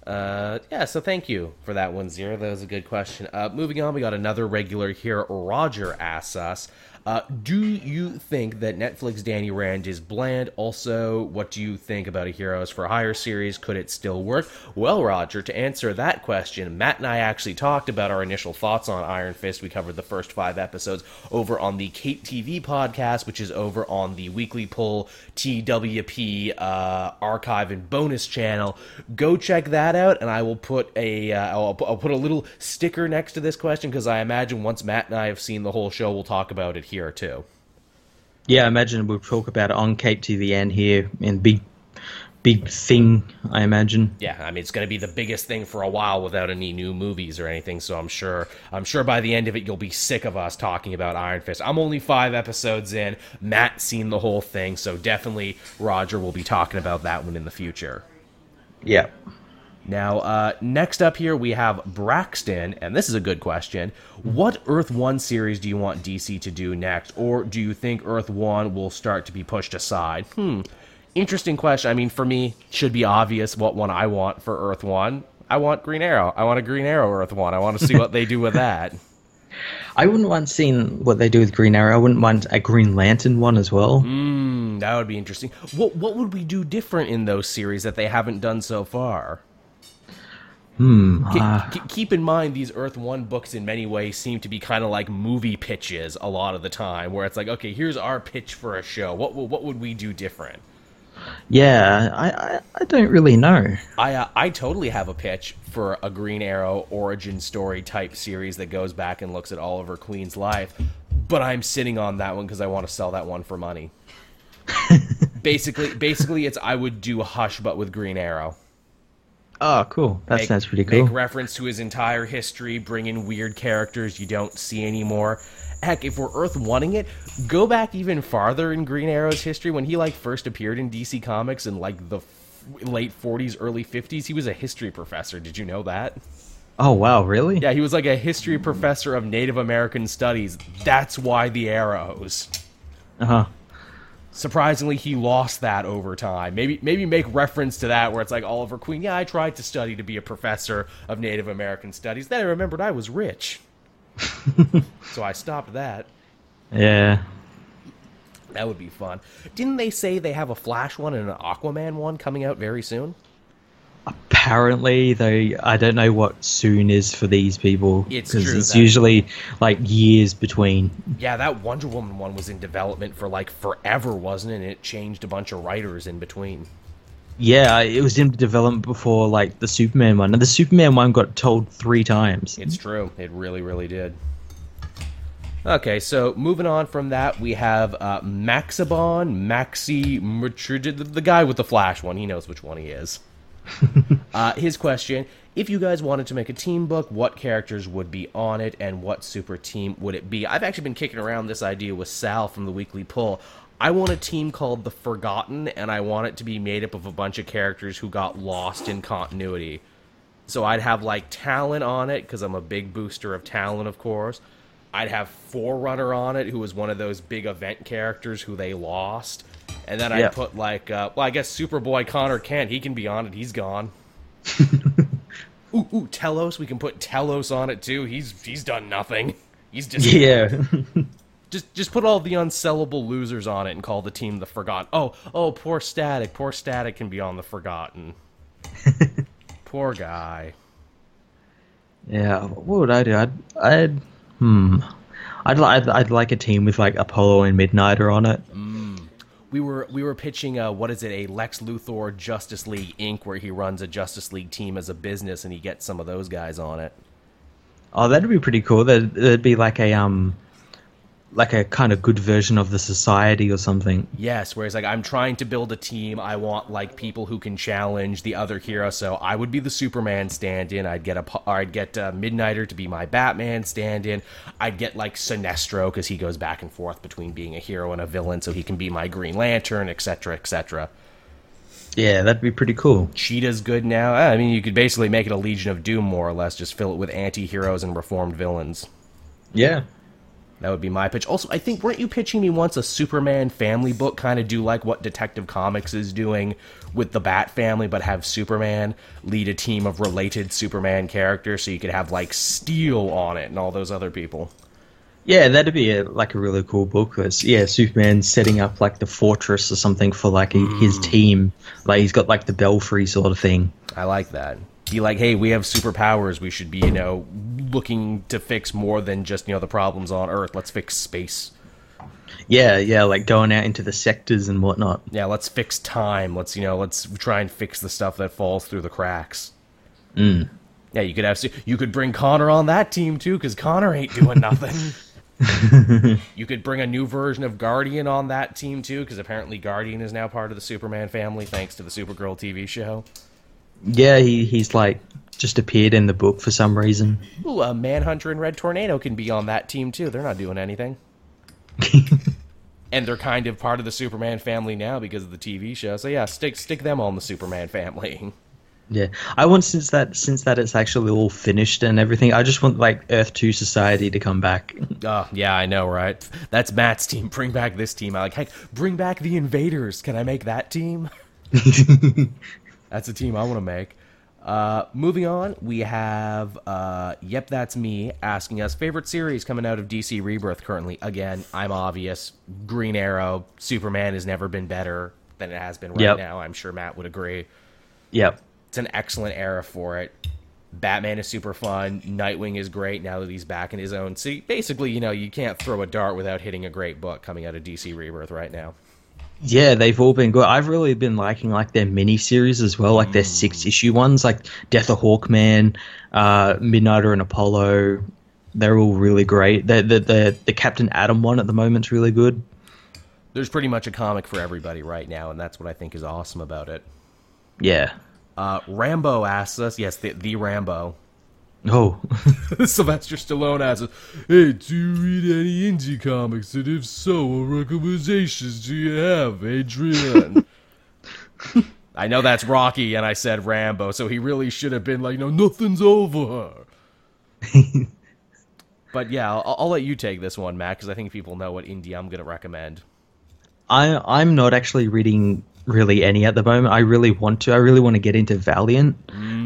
Uh, yeah, so thank you for that one, Zero. That was a good question. Uh, moving on, we got another regular here. Roger asks us, Uh, do you think that Netflix Danny Rand is bland? Also, what do you think about a Heroes for Hire series? Could it still work? Well, Roger, to answer that question, Matt and I actually talked about our initial thoughts on Iron Fist. We covered the first five episodes over on the Cape TV podcast, which is over on the Weekly Pull TWP uh, archive and bonus channel. Go check that out, and I will put a uh, I'll, I'll put a little sticker next to this question because I imagine once Matt and I have seen the whole show, we'll talk about it here too. Yeah, I imagine we'll talk about it on Cape TV and here in big, big thing. I imagine. Yeah, I mean it's going to be the biggest thing for a while without any new movies or anything. So I'm sure I'm sure by the end of it you'll be sick of us talking about Iron Fist. I'm only five episodes in. Matt's seen the whole thing, so definitely Roger will be talking about that one in the future. Yeah. Now, uh, next up here we have Braxton, and this is a good question. What Earth 1 series do you want DC to do next, or do you think Earth 1 will start to be pushed aside? Hmm, interesting question. I mean, for me, should be obvious what one I want for Earth 1. I want Green Arrow. I want a Green Arrow Earth 1. I want to see what they do with that. I wouldn't mind seeing what they do with Green Arrow. I wouldn't mind a Green Lantern one as well. Hmm, that would be interesting. What what would we do different in those series that they haven't done so far? Hmm. Ke- ke- keep in mind, these Earth One books, in many ways, seem to be kind of like movie pitches a lot of the time, where it's like, okay, here's our pitch for a show. What what would we do different? yeah, I, I I don't really know. I uh, I totally have a pitch for a Green Arrow origin story type series that goes back and looks at Oliver Queen's life, but I'm sitting on that one because I want to sell that one for money. basically, basically, it's I would do Hush, but with Green Arrow. Oh, cool. That Make- sounds pretty cool. Make reference to his entire history, bring in weird characters you don't see anymore. Heck, if we're Earth wanting it, go back even farther in Green Arrow's history when he like first appeared in DC Comics in like the f- late 40s, early 50s. He was a history professor. Did you know that? oh, wow, really? Yeah, he was like a history professor of Native American studies. That's why the arrows. Uh huh. Surprisingly, he lost that over time. Maybe maybe make reference to that where it's like Oliver Queen. Yeah, I tried to study to be a professor of Native American studies. Then I remembered I was rich, so I stopped that. Yeah. That would be fun. Didn't they say they have a Flash one and an Aquaman one coming out very soon? Apparently, though, I don't know what soon is for these people. It's 'cause true, It's usually like years between. Yeah, that Wonder Woman one was in development for like forever, wasn't it? And it changed a bunch of writers in between. Yeah, it was in development before like the Superman one, and the Superman one got told three times. It's true. It really, really did. Okay, so moving on from that, we have uh, Maxibon, Maxi, the guy with the flash one. He knows which one he is. uh, his question If you guys wanted to make a team book, what characters would be on it and what super team would it be? I've actually been kicking around this idea with Sal from the Weekly Pull. I want a team called The Forgotten, and I want it to be made up of a bunch of characters who got lost in continuity. So I'd have like Talon on it because I'm a big booster of Talon, of course. I'd have Forerunner on it, who was one of those big event characters who they lost. And then I'd put like, uh, well, I guess Superboy Connor Kent. He can be on it. He's gone. ooh, ooh, Telos. We can put Telos on it too. He's he's done nothing. He's just Yeah. just just put all the unsellable losers on it and call the team the Forgotten. Oh, oh, poor Static. Poor Static can be on the Forgotten. poor guy. yeah. What would I do? I'd, I'd, hmm. I'd, li- I'd, I'd like a team with like Apollo and Midnighter on it. We were we were pitching a what is it a Lex Luthor Justice League Inc. where he runs a Justice League team as a business and he gets some of those guys on it. Oh, that'd be pretty cool. That'd, that'd be like a um, like a kind of good version of the Society or something. Yes, whereas like I'm trying to build a team, I want like people who can challenge the other hero. So I would be the Superman stand-in. I'd get a or I'd get uh, Midnighter to be my Batman stand-in. I'd get like Sinestro because he goes back and forth between being a hero and a villain, so he can be my Green Lantern, etc., etc. Yeah, that'd be pretty cool. Cheetah's good now. I mean, you could basically make it a Legion of Doom more or less. Just fill it with anti-heroes and reformed villains. Yeah. That would be my pitch. Also, I think weren't you pitching me once a Superman family book, kind of do like what Detective Comics is doing with the Bat family, but have Superman lead a team of related Superman characters, so you could have like Steel on it and all those other people. Yeah, that'd be a, like a really cool book. That's, yeah, Superman setting up like the fortress or something for like a, his mm. team. Like he's got like the belfry sort of thing. I like that. Be like, hey, we have superpowers. We should be, you know, looking to fix more than just, you know, the problems on Earth. Let's fix space. Yeah, yeah, like going out into the sectors and whatnot. Yeah, let's fix time. Let's, you know, let's try and fix the stuff that falls through the cracks. Mm. Yeah, you could have you could bring Connor on that team too, because Connor ain't doing nothing. you could bring a new version of Guardian on that team too, because apparently Guardian is now part of the Superman family thanks to the Supergirl TV show. Yeah, he, he's like just appeared in the book for some reason. Ooh, a Manhunter and Red Tornado can be on that team too. They're not doing anything. and they're kind of part of the Superman family now because of the TV show. So yeah, stick stick them on the Superman family. Yeah, I want since that since that it's actually all finished and everything. I just want like Earth Two Society to come back. Oh yeah, I know, right? That's Matt's team. Bring back this team. I like, heck, bring back the Invaders. Can I make that team? That's a team I want to make. Uh, moving on, we have uh, Yep, That's Me asking us favorite series coming out of DC Rebirth currently. Again, I'm obvious. Green Arrow, Superman has never been better than it has been right Yep. now. I'm sure Matt would agree. Yep. It's an excellent era for it. Batman is super fun. Nightwing is great now that he's back in his own. See, basically, you know, you can't throw a dart without hitting a great book coming out of DC Rebirth right now. Yeah, they've all been good. I've really been liking like their mini series as well, like their six issue ones, like Death of Hawkman, uh, Midnighter and Apollo. They're all really great. The the the, the Captain Atom one at the moment's really good. There's pretty much a comic for everybody right now, and that's what I think is awesome about it. Yeah. Uh, Rambo asks us, yes, the, the Rambo. Oh, Sylvester Stallone asks hey, do you read any indie comics? And if so, what recommendations do you have, Adrian? I know that's Rocky, and I said Rambo, so he really should have been like, no, nothing's over. but yeah, I'll, I'll let you take this one, Matt, because I think people know what indie I'm going to recommend. I I'm not actually reading really any at the moment. I really want to. I really want to get into Valiant,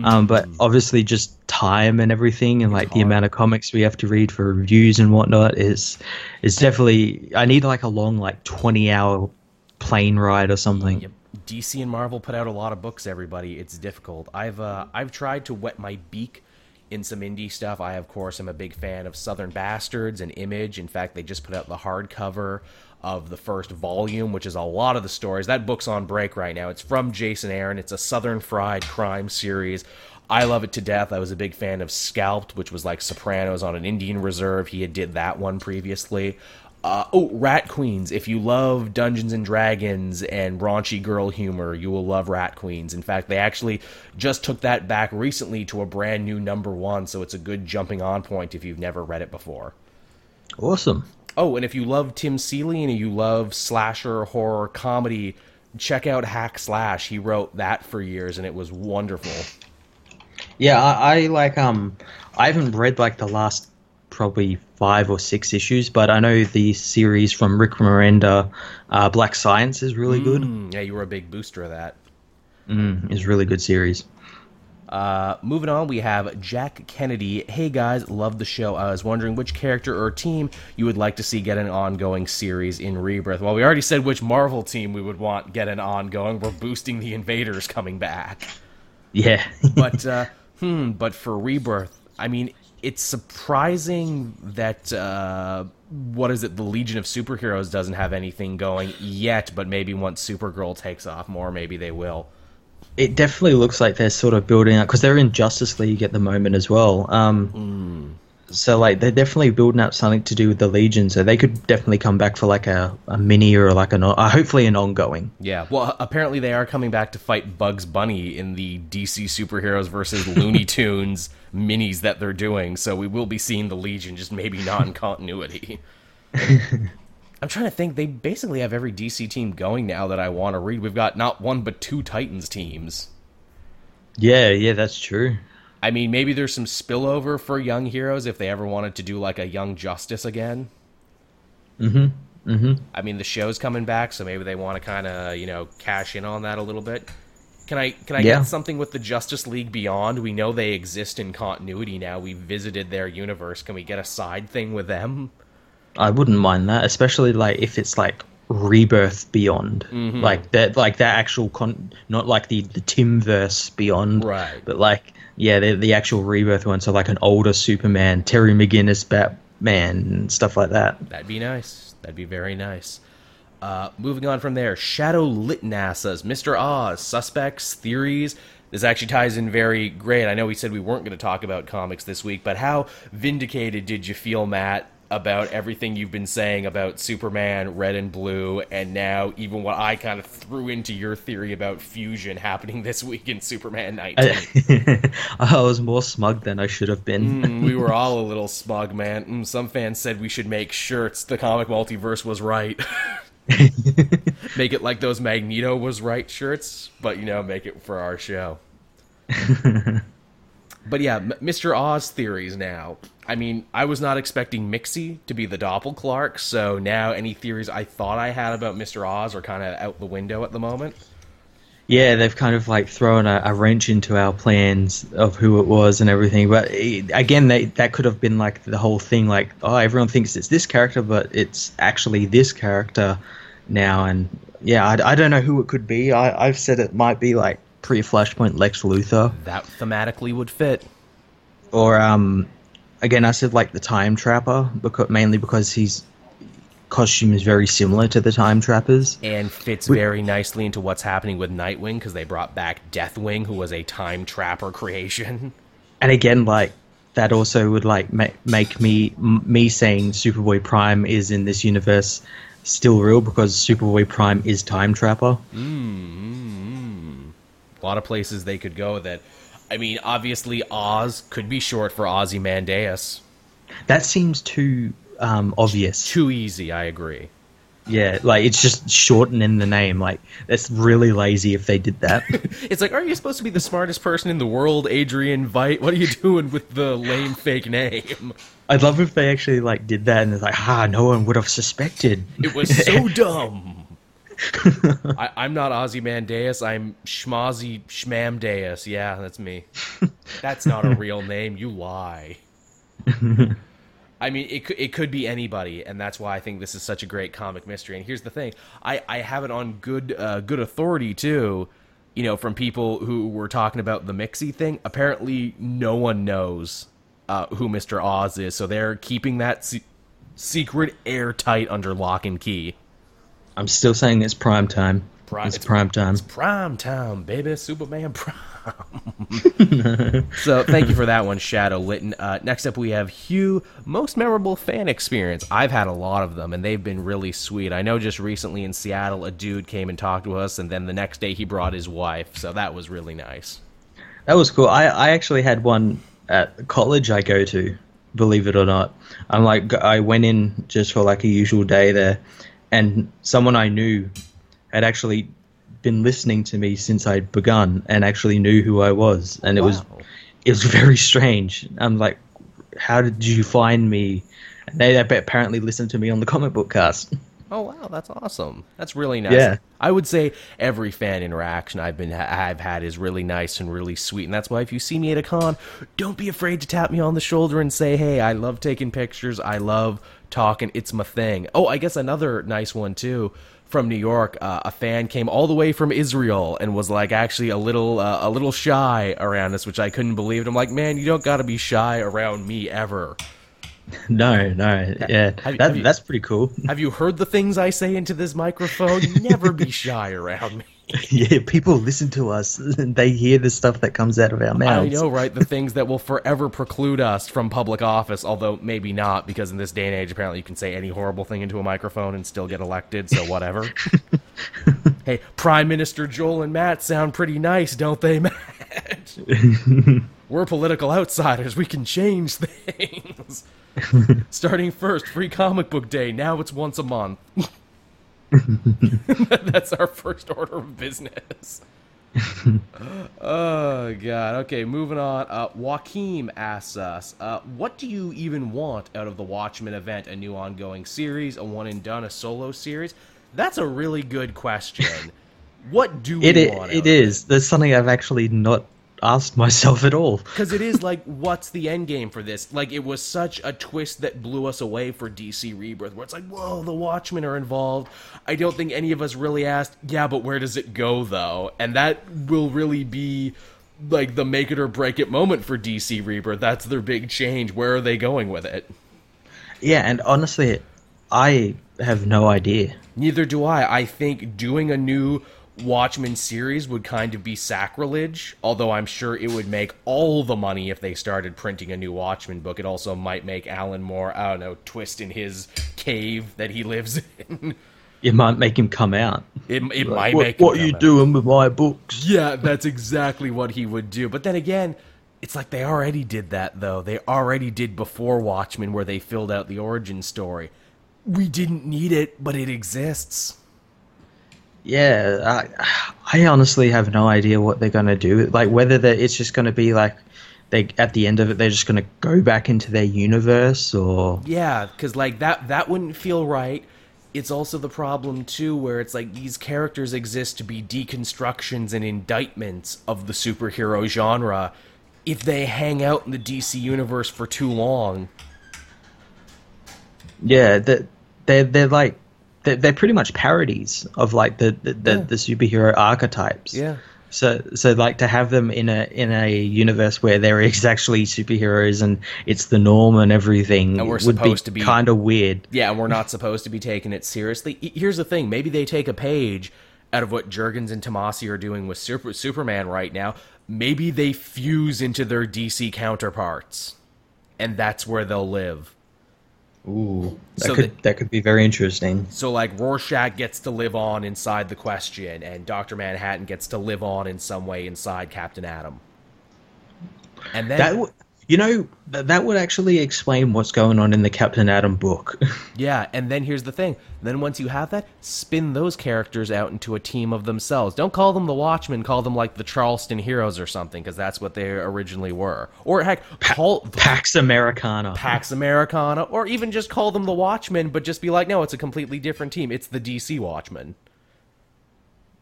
um, but obviously just time and everything, and like the amount of comics we have to read for reviews and whatnot is is definitely. I need like a long like twenty hour plane ride or something. Yep. DC and Marvel put out a lot of books. Everybody, it's difficult. I've uh, I've tried to wet my beak in some indie stuff. I, of course, am a big fan of Southern Bastards and Image. In fact, they just put out the hardcover of the first volume, which is a lot of the stories. That book's on break right now. It's from Jason Aaron. It's a Southern fried crime series. I love it to death. I was a big fan of Scalped, which was like Sopranos on an Indian reserve. He had did that one previously. Uh, oh, Rat Queens. If you love Dungeons and Dragons and raunchy girl humor, you will love Rat Queens. In fact, they actually just took that back recently to a brand new number one, so it's a good jumping on point if you've never read it before. Awesome. Oh, and if you love Tim Seeley and you love slasher, horror, comedy, check out Hack Slash. He wrote that for years, and it was wonderful. Yeah, I, I like um I haven't read like the last probably five or six issues, but I know the series from Rick Remender, uh, Black Science is really good. Mm, yeah, you were a big booster of that. Mm, is a really good series. Uh, moving on, we have Jack Kennedy. Hey guys, love the show. I was wondering which character or team you would like to see get an ongoing series in Rebirth. Well, we already said which Marvel team we would want get an ongoing. We're boosting the Invaders coming back. Yeah. But uh, hmm, but for Rebirth, I mean, it's surprising that uh, what is it? The Legion of Superheroes doesn't have anything going yet. But maybe once Supergirl takes off more, maybe they will. It definitely looks like they're sort of building up because they're in Justice League at the moment as well. Um, So like they're definitely building up something to do with the Legion. So they could definitely come back for like a, a mini or like an uh, hopefully an ongoing. Yeah, well, apparently they are coming back to fight Bugs Bunny in the DC superheroes versus Looney Tunes minis that they're doing. So we will be seeing the Legion, just maybe not in continuity. I'm trying to think. They basically have every DC team going now that I want to read. We've got not one but two Titans teams. Yeah, yeah, that's true. I mean, maybe there's some spillover for Young Heroes if they ever wanted to do like a Young Justice again. Mm-hmm. Mm-hmm. I mean, the show's coming back, so maybe they want to kind of, you know, cash in on that a little bit. Can I can I Yeah. get something with the Justice League Beyond? We know they exist in continuity now. We visited their universe. Can we get a side thing with them? I wouldn't mind that, especially like if it's like rebirth beyond, Mhm. like that, like that actual con, not like the the Timverse beyond, Right. But like, yeah, the the actual rebirth one. So like an older Superman, Terry McGinnis Batman, stuff like that. That'd be nice. That'd be very nice. Uh, moving on from there, Shadow Litnassas, Mr. Oz, suspects, theories. This actually ties in very great. I know we said we weren't going to talk about comics this week, but how vindicated did you feel, Matt, about everything you've been saying about Superman, Red and Blue, and now even what I kind of threw into your theory about fusion happening this week in Superman 19? I, was more smug than I should have been. Mm, we were all a little smug, man. Mm, some fans said we should make shirts. The comic multiverse was right. make it like those Magneto was right shirts, but you know, make it for our show. but yeah, M- Mr. Oz theories now. I mean, I was not expecting Mixie to be the Doppel Clark, so now any theories I thought I had about Mr. Oz are kind of out the window at the moment. Yeah, they've kind of like thrown a, a wrench into our plans of who it was and everything. But eh, again, they, that could have been like the whole thing. Like, oh, everyone thinks it's this character, but it's actually this character now. And yeah, I, I don't know who it could be. I, I've said it might be like pre-Flashpoint Lex Luthor, That thematically would fit. or um, again, I said like the Time Trapper, because mainly because his costume is very similar to the Time Trappers. and fits very nicely into what's happening with Nightwing because they brought back Deathwing, who was a time trapper creation. and again like that also would like ma- make me m- me saying superboy prime is in this universe still real because superboy prime is time trapper mm, mm, mm. A lot of places they could go with it. I mean, obviously, Oz could be short for Ozymandias. that seems too um, obvious Too easy, I agree. yeah like it's just shortening the name like that's really lazy if they did that It's like, aren't you supposed to be the smartest person in the world, Adrian Veidt? What are you doing with the lame fake name? i'd love if they actually like did that and it's like ah no one would have suspected It was so dumb. I, I'm not Ozzy Ozymandias. I'm Schmozzy Schmamdeus. Yeah, that's me. That's not a real name. You lie. I mean, it could, it could be anybody, and that's why I think this is such a great comic mystery. And here's the thing: I, I have it on good uh, good authority too. You know, from people who were talking about the Mixie thing. Apparently, no one knows uh, who Mister Oz is, so they're keeping that se- secret airtight under lock and key. I'm still saying it's prime time Prime- it's it's- prime time It's Prime time, baby, Superman Prime. so thank you for that one, Shadow Litton. Uh, next up, we have Hugh. Most memorable fan experience. I've had a lot of them, and they've been really sweet. I know just recently in Seattle, a dude came and talked to us, and then the next day he brought his wife. So that was really nice. That was cool. I, I actually had one at college I go to, believe it or not. I'm like I went in just for like a usual day there, and someone I knew had actually been listening to me since I'd begun and actually knew who I was, and it was it was very strange. I'm like, how did you find me? And they apparently listened to me on the comic book cast. Oh wow, that's awesome. That's really nice. Yeah. I would say every fan interaction I've been I've had is really nice and really sweet, and that's why if you see me at a con, don't be afraid to tap me on the shoulder and say, "Hey, I love taking pictures. I love talking. It's my thing." Oh, I guess another nice one too from New York. Uh, a fan came all the way from Israel and was like actually a little uh, a little shy around us, which I couldn't believe. And I'm like, man, you don't got to be shy around me ever. no, no, yeah, Have- that, have you- that's pretty cool. Have you heard the things I say into this microphone? Never be shy around me. yeah, people listen to us and they hear the stuff that comes out of our mouths. I know, right? The things that will forever preclude us from public office, although maybe not, because in this day and age, apparently you can say any horrible thing into a microphone and still get elected, so whatever. hey, Prime Minister Joel and Matt sound pretty nice, don't they, Matt? We're political outsiders. We can change things. Starting first, free comic book day. Now it's once a month. That's our first order of business. oh god. Okay, moving on. Uh, Joaquim asks us, uh, "What do you even want out of the Watchmen event? A new ongoing series, a one and done, a solo series?" That's a really good question. what do It we want? it of is. There's something I've actually not. Asked myself at all. Because it is like, what's the end game for this? Like, it was such a twist that blew us away for DC Rebirth, where it's like, whoa, the Watchmen are involved. I don't think any of us really asked, yeah, but where does it go, though? And that will really be like the make it or break it moment for DC Rebirth. That's their big change. Where are they going with it? Yeah, and honestly, I have no idea. Neither do I. I think doing a new Watchmen series would kind of be sacrilege, although I'm sure it would make all the money if they started printing a new Watchmen book. It also might make Alan Moore, I don't know, twist in his cave that he lives in. It might make him come out. It, it Like, might what make him what are you out. doing with my books? Yeah, that's exactly what he would do. But then again, it's like they already did that, though. They already did before Watchmen, where they filled out the origin story. We didn't need it, but it exists. Yeah, I, I honestly have no idea what they're gonna do. Like whether they it's just gonna be like they at the end of it they're just gonna go back into their universe or Yeah, because like that that wouldn't feel right. It's also the problem too, where it's like these characters exist to be deconstructions and indictments of the superhero genre. If they hang out in the DC universe for too long, yeah, that they're they're like they're, they're pretty much parodies of like the the, the, Yeah. the superhero archetypes. yeah, So so like to have them in a in a universe where there is actually superheroes and it's the norm and everything And we're would be, supposed to be- kind of weird. yeah, and we're not supposed to be taking it seriously. Here's the thing: maybe they take a page out of what Jurgens and Tomasi are doing with Super, Superman right now. Maybe they fuse into their DC counterparts, and that's where they'll live. Ooh, that So could that could be very interesting. So like Rorschach gets to live on inside the question, and Doctor Manhattan gets to live on in some way inside Captain Atom. And then That w- you know th- that would actually explain what's going on in the Captain Atom book. yeah, and then here's the thing. Then once you have that, spin those characters out into a team of themselves. Don't call them the Watchmen. Call them like the Charlton Heroes or something, because that's what they originally were. Or heck, call Pax Americana. Pax Americana, or even just call them the Watchmen, but just be like, no, it's a completely different team. It's the DC Watchmen.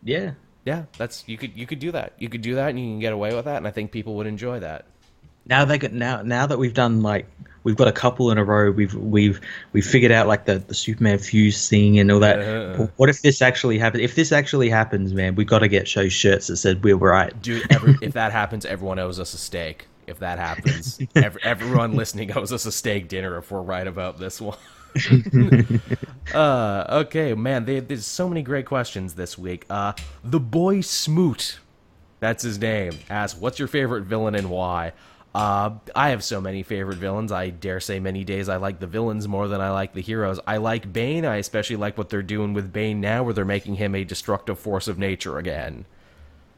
yeah. Yeah, that's you could you could do that. You could do that, and you can get away with that, and I think people would enjoy that. Now they got now now that we've done like we've got a couple in a row. We've we've we've figured out like the, the Superman fuse thing and all that. Uh-huh. What if this actually happens? If this actually happens, man, we've got to get show shirts that said we were right. Dude, every, if that happens, everyone owes us a steak. If that happens, ev everyone listening owes us a steak dinner if we're right about this one. uh, okay, man, there, there's so many great questions this week. Uh, the boy Smoot, that's his name, asks, "What's your favorite villain and why?" Uh, I have so many favorite villains. I dare say many days I like the villains more than I like the heroes. I like Bane. I especially like what they're doing with Bane now, where they're making him a destructive force of nature again.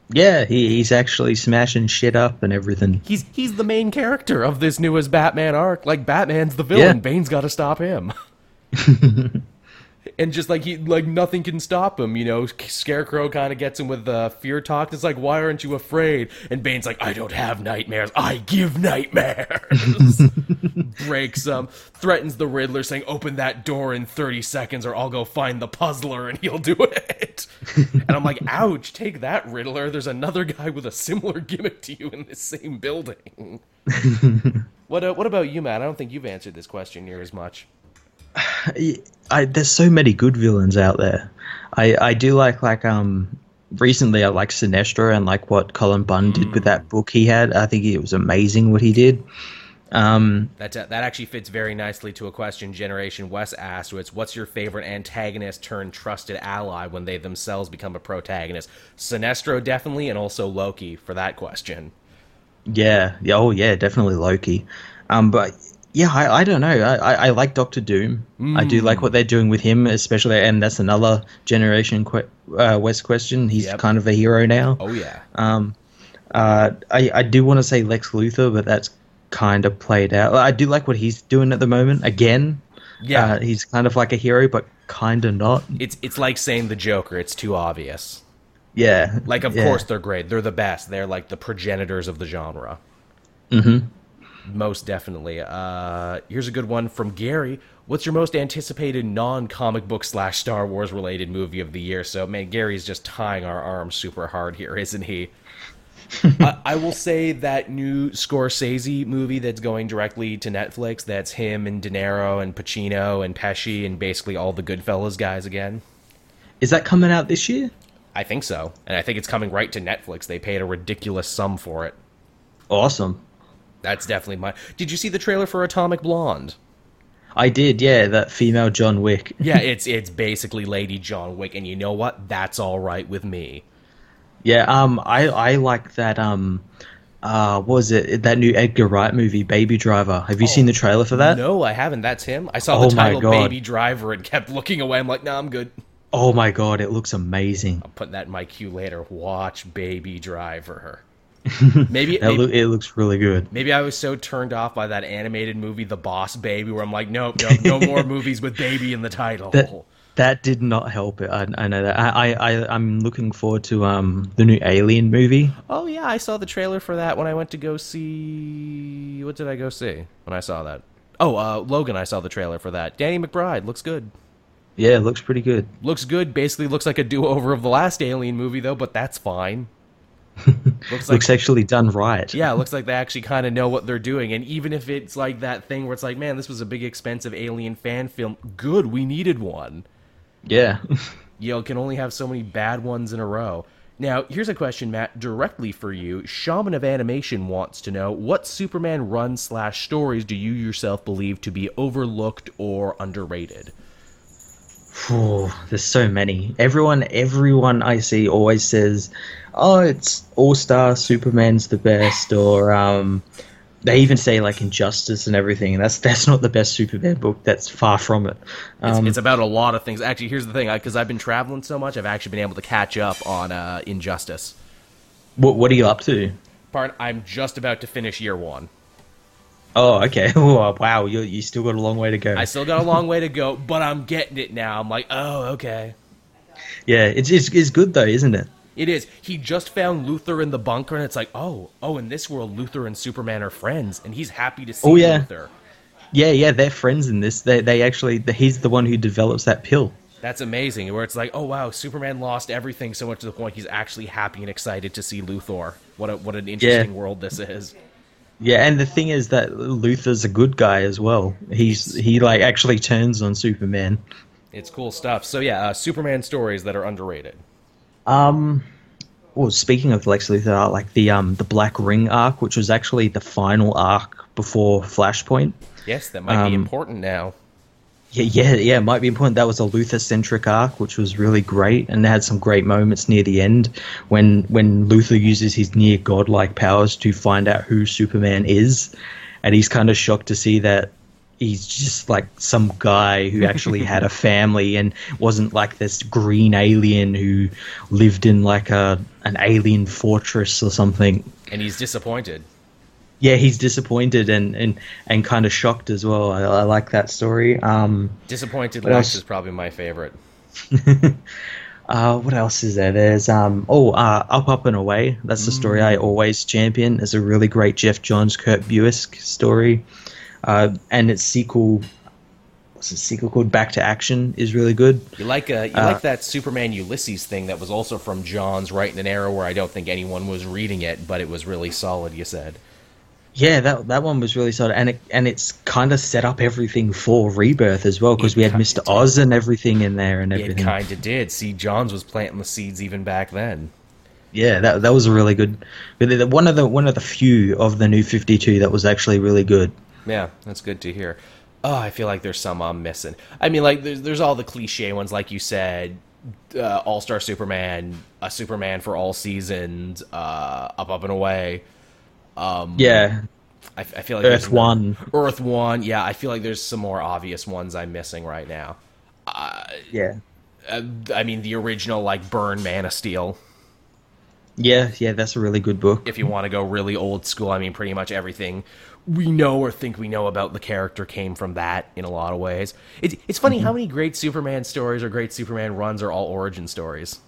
Yeah, he, he's actually smashing shit up and everything. He's he's the main character of this newest Batman arc. Like Batman's the villain, Yeah. Bane's got to stop him. and just like he like nothing can stop him, you know. Scarecrow kind of gets him with uh, fear talk. It's like, why aren't you afraid? And Bane's like, I don't have nightmares. I give nightmares. Breaks um threatens the Riddler, saying, "Open that door in thirty seconds, or I'll go find the puzzler and he'll do it." and I'm like, "Ouch! Take that, Riddler. There's another guy with a similar gimmick to you in this same building." what uh, What about you, Matt? I don't think you've answered this question near as much. I, there's so many good villains out there. I, I do like like um recently I like Sinestro and like what Cullen Bunn did with that book he had. I think it was amazing what he did. Um, That that actually fits very nicely to a question Generation West asked. It's what's your favorite antagonist turned trusted ally when they themselves become a protagonist? Sinestro definitely, and also Loki for that question. yeah, yeah, oh yeah, definitely Loki. Um, but yeah, I, I don't know. I, I, like Doctor Doom. I do like what they're doing with him, especially, and that's another Generation que- uh, West question. He's Yep. kind of a hero now. Oh yeah, Um, Uh, I, I do want to say Lex Luthor, but that's kind of played out. I do like what he's doing at the moment. Again, Yeah. uh, he's kind of like a hero, but kind of not. it's it's like saying the Joker. It's too obvious. Yeah, Like, of yeah. course they're great. They're the best. They're like the progenitors of the genre. Mm-hmm. Most definitely. Uh, here's a good one from Gary. What's your most anticipated non-comic book slash Star Wars related movie of the year? So, man, Gary's just tying our arms super hard here, isn't he? I, I will say that new Scorsese movie that's going directly to Netflix. That's him and De Niro and Pacino and Pesci and basically all the Goodfellas guys again. Is that coming out this year? I think so, and I think it's coming right to Netflix. They paid a ridiculous sum for it. Awesome. That's definitely my. Did you see the trailer for Atomic Blonde? I did, yeah, that female John Wick. Yeah, it's it's basically Lady John Wick, and you know what? That's all right with me. Yeah, um, I I like that. Um, uh, what was it that new Edgar Wright movie, Baby Driver? Have you seen the trailer for that? No, I haven't. That's him. I saw Oh the title Baby Driver and kept looking away. I'm like, no, I'm good. Oh my god, it looks amazing. I'm putting that in my queue later. Watch Baby Driver. Maybe maybe, loo- it looks really good. maybe I was so turned off by that animated movie, The Boss Baby, where I'm like, nope, nope no more movies with baby in the title. That that did not help it. I, I know that. I, I I'm looking forward to um the new Alien movie. Oh yeah, I saw the trailer for that when I went to go see. What did I go see when I saw that? Oh, uh, Logan. I saw the trailer for that. Danny McBride looks good. Yeah, looks pretty good. Looks good. Basically, looks like a do-over of the last Alien movie, though. But that's fine. looks like looks actually done right. yeah, it looks like they actually kind of know what they're doing. And even if it's like that thing where it's like, man, this was a big expensive Alien fan film. Good, we needed one. Yeah. you know, can only have so many bad ones in a row. Now, here's a question, Matt, directly for you. Shaman of Animation wants to know what Superman run slash stories do you yourself believe to be overlooked or underrated? There's so many. Everyone, everyone I see always says, "Oh, it's All Star Superman's the best," or um, they even say like Injustice and everything. And that's that's not the best Superman book. That's far from it. It's, Um, it's about a lot of things. Actually, here's the thing, because I've been traveling so much, I've actually been able to catch up on uh, Injustice. what what are you up to? Part, I'm just about to finish year one. Oh, okay. Oh, wow, you you still got a long way to go. I still got a long way to go, but I'm getting it now. I'm like, oh, okay. yeah, it's, it's it's good though, isn't it? It is. He just found Luthor in the bunker, and it's like, oh, oh, in this world, Luthor and Superman are friends, and he's happy to see Oh, yeah. Luthor. Yeah, yeah, they're friends in this. They they actually he's the one who develops that pill. That's amazing. Where it's like, oh wow, Superman lost everything so much to the point he's actually happy and excited to see Luthor. What a, what an interesting world this is. Yeah, and the thing is that Luthor's a good guy as well. He's he like actually turns on Superman. It's cool stuff. So yeah, uh, Superman stories that are underrated. Um, well, speaking of Lex Luthor, like the um the Black Ring arc, which was actually the final arc before Flashpoint. Yes, that might be Um, important now. Yeah, yeah, yeah. It might be important. That was a Luthor centric arc, which was really great, and it had some great moments near the end when when Luthor uses his near godlike powers to find out who Superman is, and he's kind of shocked to see that he's just like some guy who actually had a family and wasn't like this green alien who lived in like a an alien fortress or something. And he's disappointed. Yeah, he's disappointed and and and kind of shocked as well. I, I like that story. Um, Disappointed Lex is probably my favorite. Uh, what else is there? There's um oh uh, up up and away. That's the story I always champion. It's a really great Geoff Johns Kurt Busiek story, uh, and its sequel. What's the sequel called? Back to Action is really good. You like uh, you like that Superman Ulysses thing that was also from Johns right in an era where I don't think anyone was reading it, but it was really solid. You said. Yeah, that that one was really solid, and it and it's kind of set up everything for Rebirth as well because we had Mister. Oz and everything in there and It everything. kind of did. See, Johns was planting the seeds even back then. Yeah, that that was a really good. One of the one of the few of the new Fifty Two that was actually really good. Yeah, that's good to hear. Oh, I feel like there's some I'm missing. I mean, like there's there's all the cliche ones, like you said, uh, All Star Superman, a Superman for all seasons, uh, Up Up and Away. Yeah, I, I feel like Earth there's One. Earth One. Yeah, I feel like there's some more obvious ones I'm missing right now. Uh, yeah. Uh, I mean, the original like Byrne Man of Steel. Yeah, yeah, that's a really good book. If you want to go really old school, I mean, pretty much everything we know or think we know about the character came from that in a lot of ways. It's it's funny how many great Superman stories or great Superman runs are all origin stories.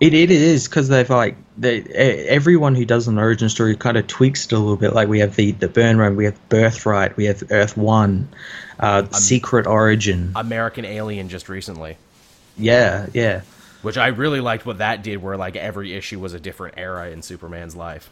It it is because they've like they everyone who does an origin story kind of tweaks it a little bit. Like we have the the Byrne Run, we have Birthright, we have Earth One, uh, Secret Origin. American Alien just recently. yeah, yeah. which I really liked what that did, where like every issue was a different era in Superman's life.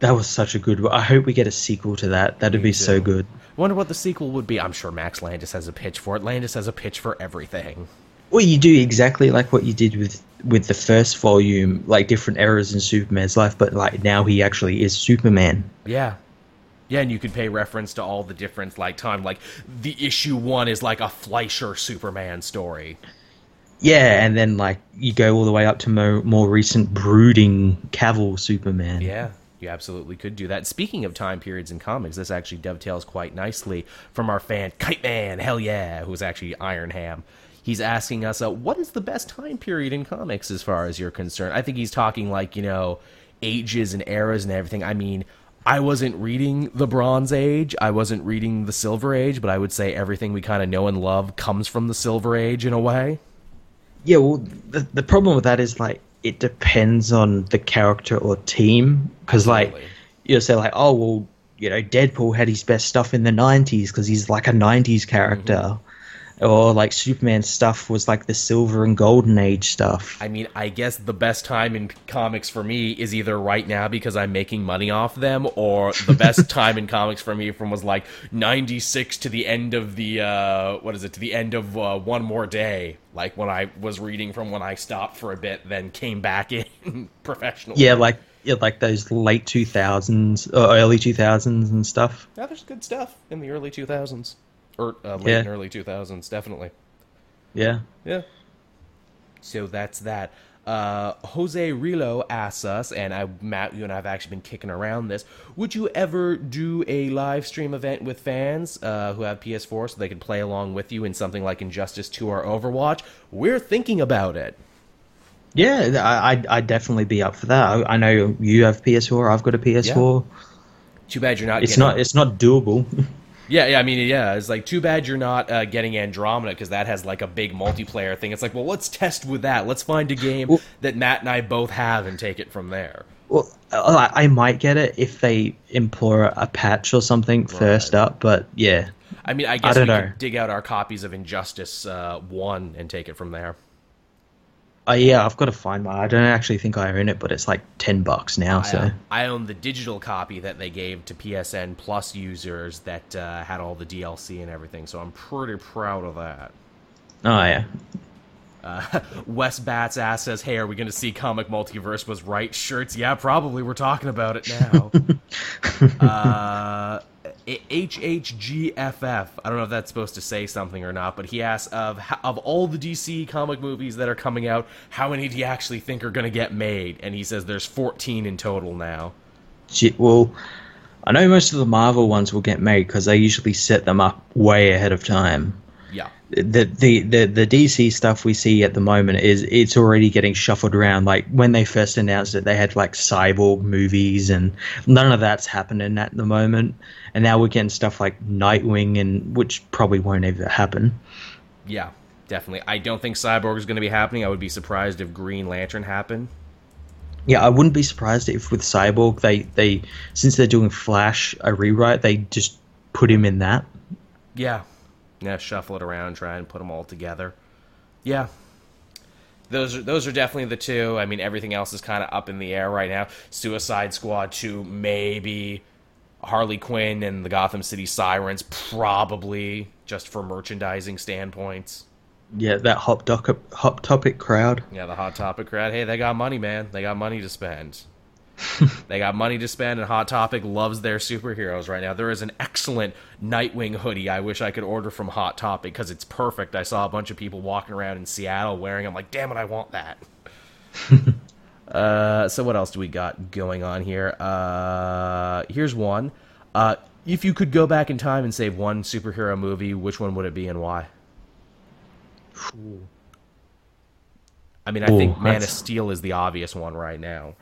That was such a good. I hope we get a sequel to that. That'd Me be so too. good. Wonder what the sequel would be. I'm sure Max Landis has a pitch for it. Landis has a pitch for everything. Well, you do exactly like what you did with with the first volume, like different eras in Superman's life, but like now he actually is Superman. Yeah. Yeah, and you could pay reference to all the different like time like the issue 1 is like a Fleischer Superman story. Yeah, and then like you go all the way up to more, more recent brooding Cavill Superman. Yeah, you absolutely could do that. Speaking of time periods in comics, this actually dovetails quite nicely from our fan Kite Man, hell yeah, who's actually Iron Ham. He's asking us, uh, what is the best time period in comics as far as you're concerned? I think he's talking like, you know, ages and eras and everything. I mean, I wasn't reading the Bronze Age, I wasn't reading the Silver Age, but I would say everything we kind of know and love comes from the Silver Age in a way. Yeah, well, the, the problem with that is like it depends on the character or team because like you'll say like, oh well, you know, Deadpool had his best stuff in the '90s because he's like a '90s character, or like Superman stuff was like the Silver and Golden Age stuff. I mean, I guess the best time in comics for me is either right now because I'm making money off them, or the best time in comics for me from was like '96 to the end of the uh, what is it to the end of uh, One More Day, like when I was reading from when I stopped for a bit, then came back in professionally. yeah, like yeah, like those late 2000s or early 2000s and stuff. yeah, there's good stuff in the early 2000s or uh, late Yeah. and early 2000s, definitely. Yeah. Yeah. So that's that. Uh, Jose Rilo asks us, and I, Matt, you and I have actually been kicking around this. Would you ever do a live stream event with fans uh, who have PS4 so they can play along with you in something like Injustice 2 or Overwatch? We're thinking about it. Yeah, I, I'd, I'd definitely be up for that. I, I know you have PS4. I've got a PS4. Too bad you're not. It's not. It's not doable. Yeah, yeah. I mean, yeah. It's like too bad you're not uh, getting Andromeda because that has like a big multiplayer thing. It's like, well, let's test with that. Let's find a game Well- that Matt and I both have and take it from there. Well, I, I might get it if they implore a patch or something first up, but yeah. I mean, I guess don't we know. could dig out our copies of Injustice uh, One and take it from there. Uh, yeah, I've got to find my. I don't actually think I own it, but it's like ten bucks now. So I, I own the digital copy that they gave to PSN Plus users that uh, had all the DLC and everything, so I'm pretty proud of that. oh yeah, Uh, Wes Bats asks us, "Hey, are we going to see Comic Multiverse was right shirts?" Yeah, probably. We're talking about it now. uh, HHGFF. I don't know if that's supposed to say something or not, but he asks of of all the DC comic movies that are coming out, how many do you actually think are going to get made? And he says there's 14 in total now. Well, I know most of the Marvel ones will get made because they usually set them up way ahead of time. The the the the DC stuff we see at the moment is it's already getting shuffled around. Like when they first announced it, they had like cyborg movies, and none of that's happening at the moment. And now we're getting stuff like Nightwing, and which probably won't ever happen. Yeah, definitely. I don't think Cyborg is going to be happening. I would be surprised if Green Lantern happened. Yeah, I wouldn't be surprised if with Cyborg they they since they're doing Flash a rewrite, they just put him in that. Yeah. Yeah, shuffle it around, try and put them all together. Yeah. Those are those are definitely the two. I mean, everything else is kind of up in the air right now. Suicide Squad 2 maybe Harley Quinn and the Gotham City Sirens probably just for merchandising standpoints. Yeah, that hot doc hot topic crowd. Yeah, the Hot Topic crowd. Hey, they got money, man. They got money to spend. they got money to spend, and Hot Topic loves their superheroes right now. There is an excellent Nightwing hoodie I wish I could order from Hot Topic because it's perfect. I saw a bunch of people walking around in Seattle wearing them. Like, damn it, I want that. uh, so what else do we got going on here? Uh, here's one. Uh, if you could go back in time and save one superhero movie, which one would it be and why? I mean, I Ooh, think Man of Steel is the obvious one right now.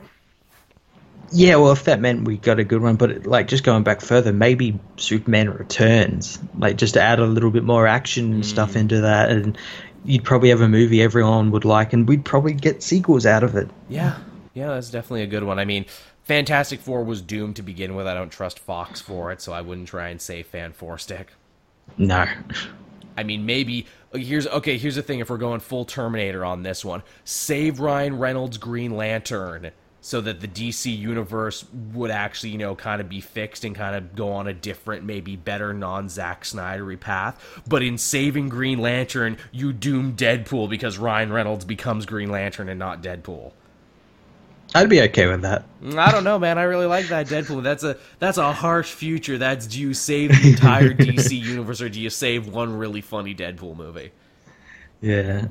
Yeah, well, if that meant we got a good one, but like just going back further, maybe Superman Returns, like just to add a little bit more action and stuff mm. into that, and you'd probably have a movie everyone would like, and we'd probably get sequels out of it. Yeah, yeah, that's definitely a good one. I mean, Fantastic Four was doomed to begin with. I don't trust Fox for it, so I wouldn't try and save Fan Four Stick. No, I mean, maybe here's okay. Here's the thing: if we're going full Terminator on this one, save Ryan Reynolds' Green Lantern so that the DC universe would actually, you know, kind of be fixed and kind of go on a different, maybe better non Zack Snydery path. But in saving Green Lantern, you doom Deadpool because Ryan Reynolds becomes Green Lantern and not Deadpool. I'd be okay with that. Mm, I don't know, man. I really like that Deadpool. That's a that's a harsh future. That's do you save the entire DC universe or do you save one really funny Deadpool movie? Yeah.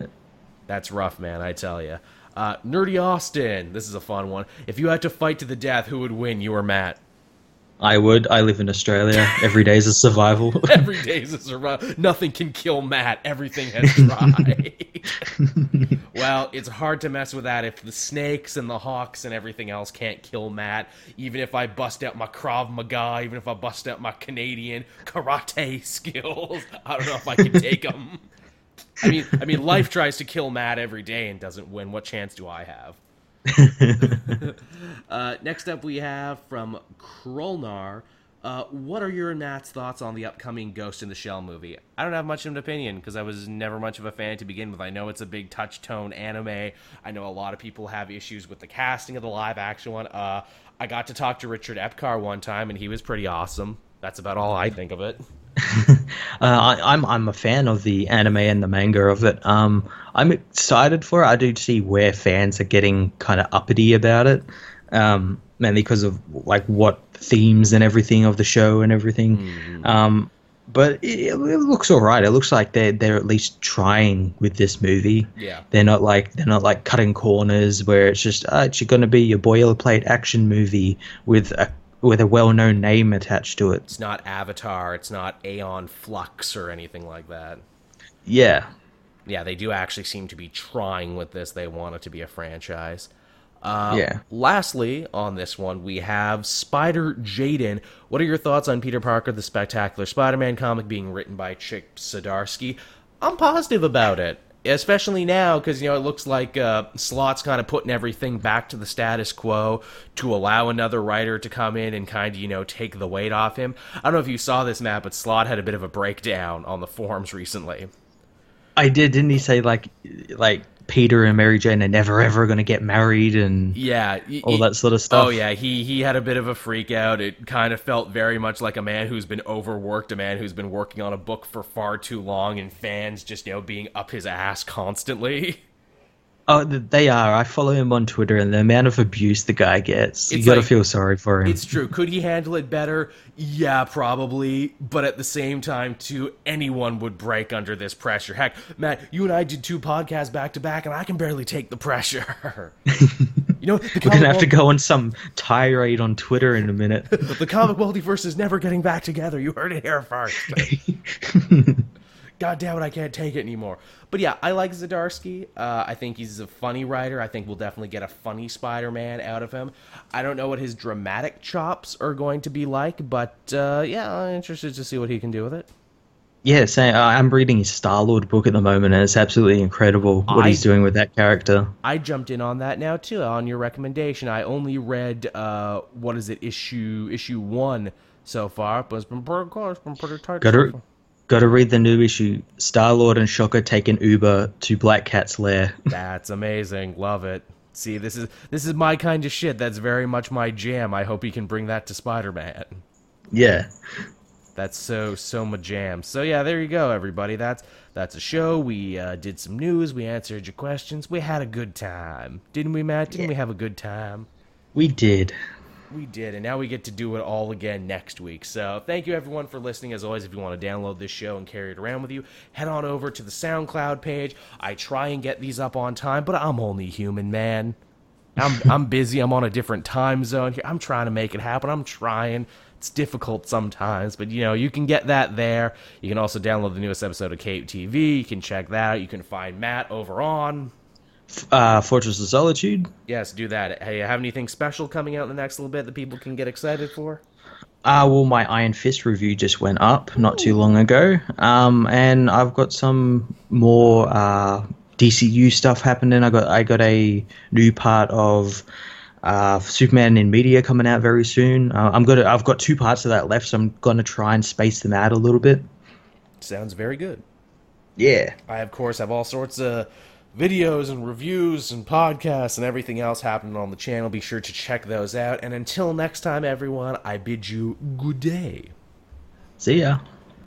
That's rough, man. I tell you. Uh, Nerdy Austin. This is a fun one. If you had to fight to the death, who would win? You or Matt? I would. I live in Australia. Every day is a survival. Every day is a survival. Nothing can kill Matt. Everything has tried. well, it's hard to mess with that if the snakes and the hawks and everything else can't kill Matt. Even if I bust out my Krav Maga, even if I bust out my Canadian karate skills, I don't know if I can take them. I mean, I mean, life tries to kill Matt every day and doesn't win. What chance do I have? uh, next up, we have from Krolnar. Uh, what are your Matt's thoughts on the upcoming Ghost in the Shell movie? I don't have much of an opinion because I was never much of a fan to begin with. I know it's a big touch tone anime. I know a lot of people have issues with the casting of the live action one. Uh, I got to talk to Richard Epcar one time and he was pretty awesome. That's about all I think of it. uh, I, am I'm, I'm a fan of the anime and the manga of it. Um, I'm excited for it. I do see where fans are getting kind of uppity about it, um, mainly because of like what themes and everything of the show and everything. Mm. Um, but it, it, looks all right. It looks like they're they're at least trying with this movie. Yeah, they're not like they're not like cutting corners where it's just uh, it's going to be your boilerplate action movie with a with a well-known name attached to it. It's not Avatar. It's not Aeon Flux or anything like that. Yeah, yeah, they do actually seem to be trying with this. They want it to be a franchise. Uh, yeah. Lastly, on this one, we have Spider Jaden. What are your thoughts on Peter Parker, the Spectacular Spider Man comic being written by Chip Zdarsky? I'm positive about it especially now because you know it looks like uh, Slott's kind of putting everything back to the status quo to allow another writer to come in and kind of you know take the weight off him. I don't know if you saw this Matt, but Slott had a bit of a breakdown on the forums recently. I did, didn't he say like like Peter and Mary Jane are never ever going to get married and yeah, all that sort of stuff. Oh yeah, he he had a bit of a freak out. It kind of felt very much like a man who's been overworked, a man who's been working on a book for far too long, and fans just you know being up his ass constantly. Oh, they are. I follow him on Twitter, and the amount of abuse the guy gets, it's you got to like, feel sorry for him. It's true. Could he handle it better? Yeah, probably. But at the same time, too, anyone would break under this pressure. Heck, Matt, you and I did two podcasts back to back, and I can barely take the pressure. you know, we're gonna have to go on some tirade on Twitter in a minute. the comic multiverse is never getting back together. You heard it here first. God damn it, I can't take it anymore. But yeah, I like Zdarsky. Uh, I think he's a funny writer. I think we'll definitely get a funny Spider-Man out of him. I don't know what his dramatic chops are going to be like, but uh, yeah, I'm interested to see what he can do with it. Yeah, same. I'm reading his Star Lord book at the moment, and it's absolutely incredible what I, he's doing with that character. I jumped in on that now too, on your recommendation. I only read uh, what is it, issue issue one so far, but it's been pretty, it's been pretty tight. Got to, Got to read the new issue. Star Lord and Shocker take an Uber to Black Cat's lair. That's amazing. Love it. See, this is this is my kind of shit. That's very much my jam. I hope he can bring that to Spider-Man. Yeah. That's so so my jam. So yeah, there you go, everybody. That's that's a show. We uh, did some news. We answered your questions. We had a good time, didn't we, Matt? Didn't yeah. we have a good time? We did we did, and now we get to do it all again next week. So thank you everyone for listening. As always, if you want to download this show and carry it around with you, head on over to the SoundCloud page. I try and get these up on time, but I'm only human, man. I'm I'm busy. I'm on a different time zone here. I'm trying to make it happen. I'm trying. It's difficult sometimes, but you know, you can get that there. You can also download the newest episode of Cape TV. You can check that out. You can find Matt over on uh, Fortress of Solitude. Yes, do that. Hey, have anything special coming out in the next little bit that people can get excited for? Uh, well, my Iron Fist review just went up not too long ago, um, and I've got some more uh, DCU stuff happening. I got I got a new part of uh, Superman in media coming out very soon. Uh, I'm gonna I've got two parts of that left, so I'm gonna try and space them out a little bit. Sounds very good. Yeah. I, of course, have all sorts of videos and reviews and podcasts and everything else happening on the channel. Be sure to check those out. And until next time, everyone, I bid you good day. See ya.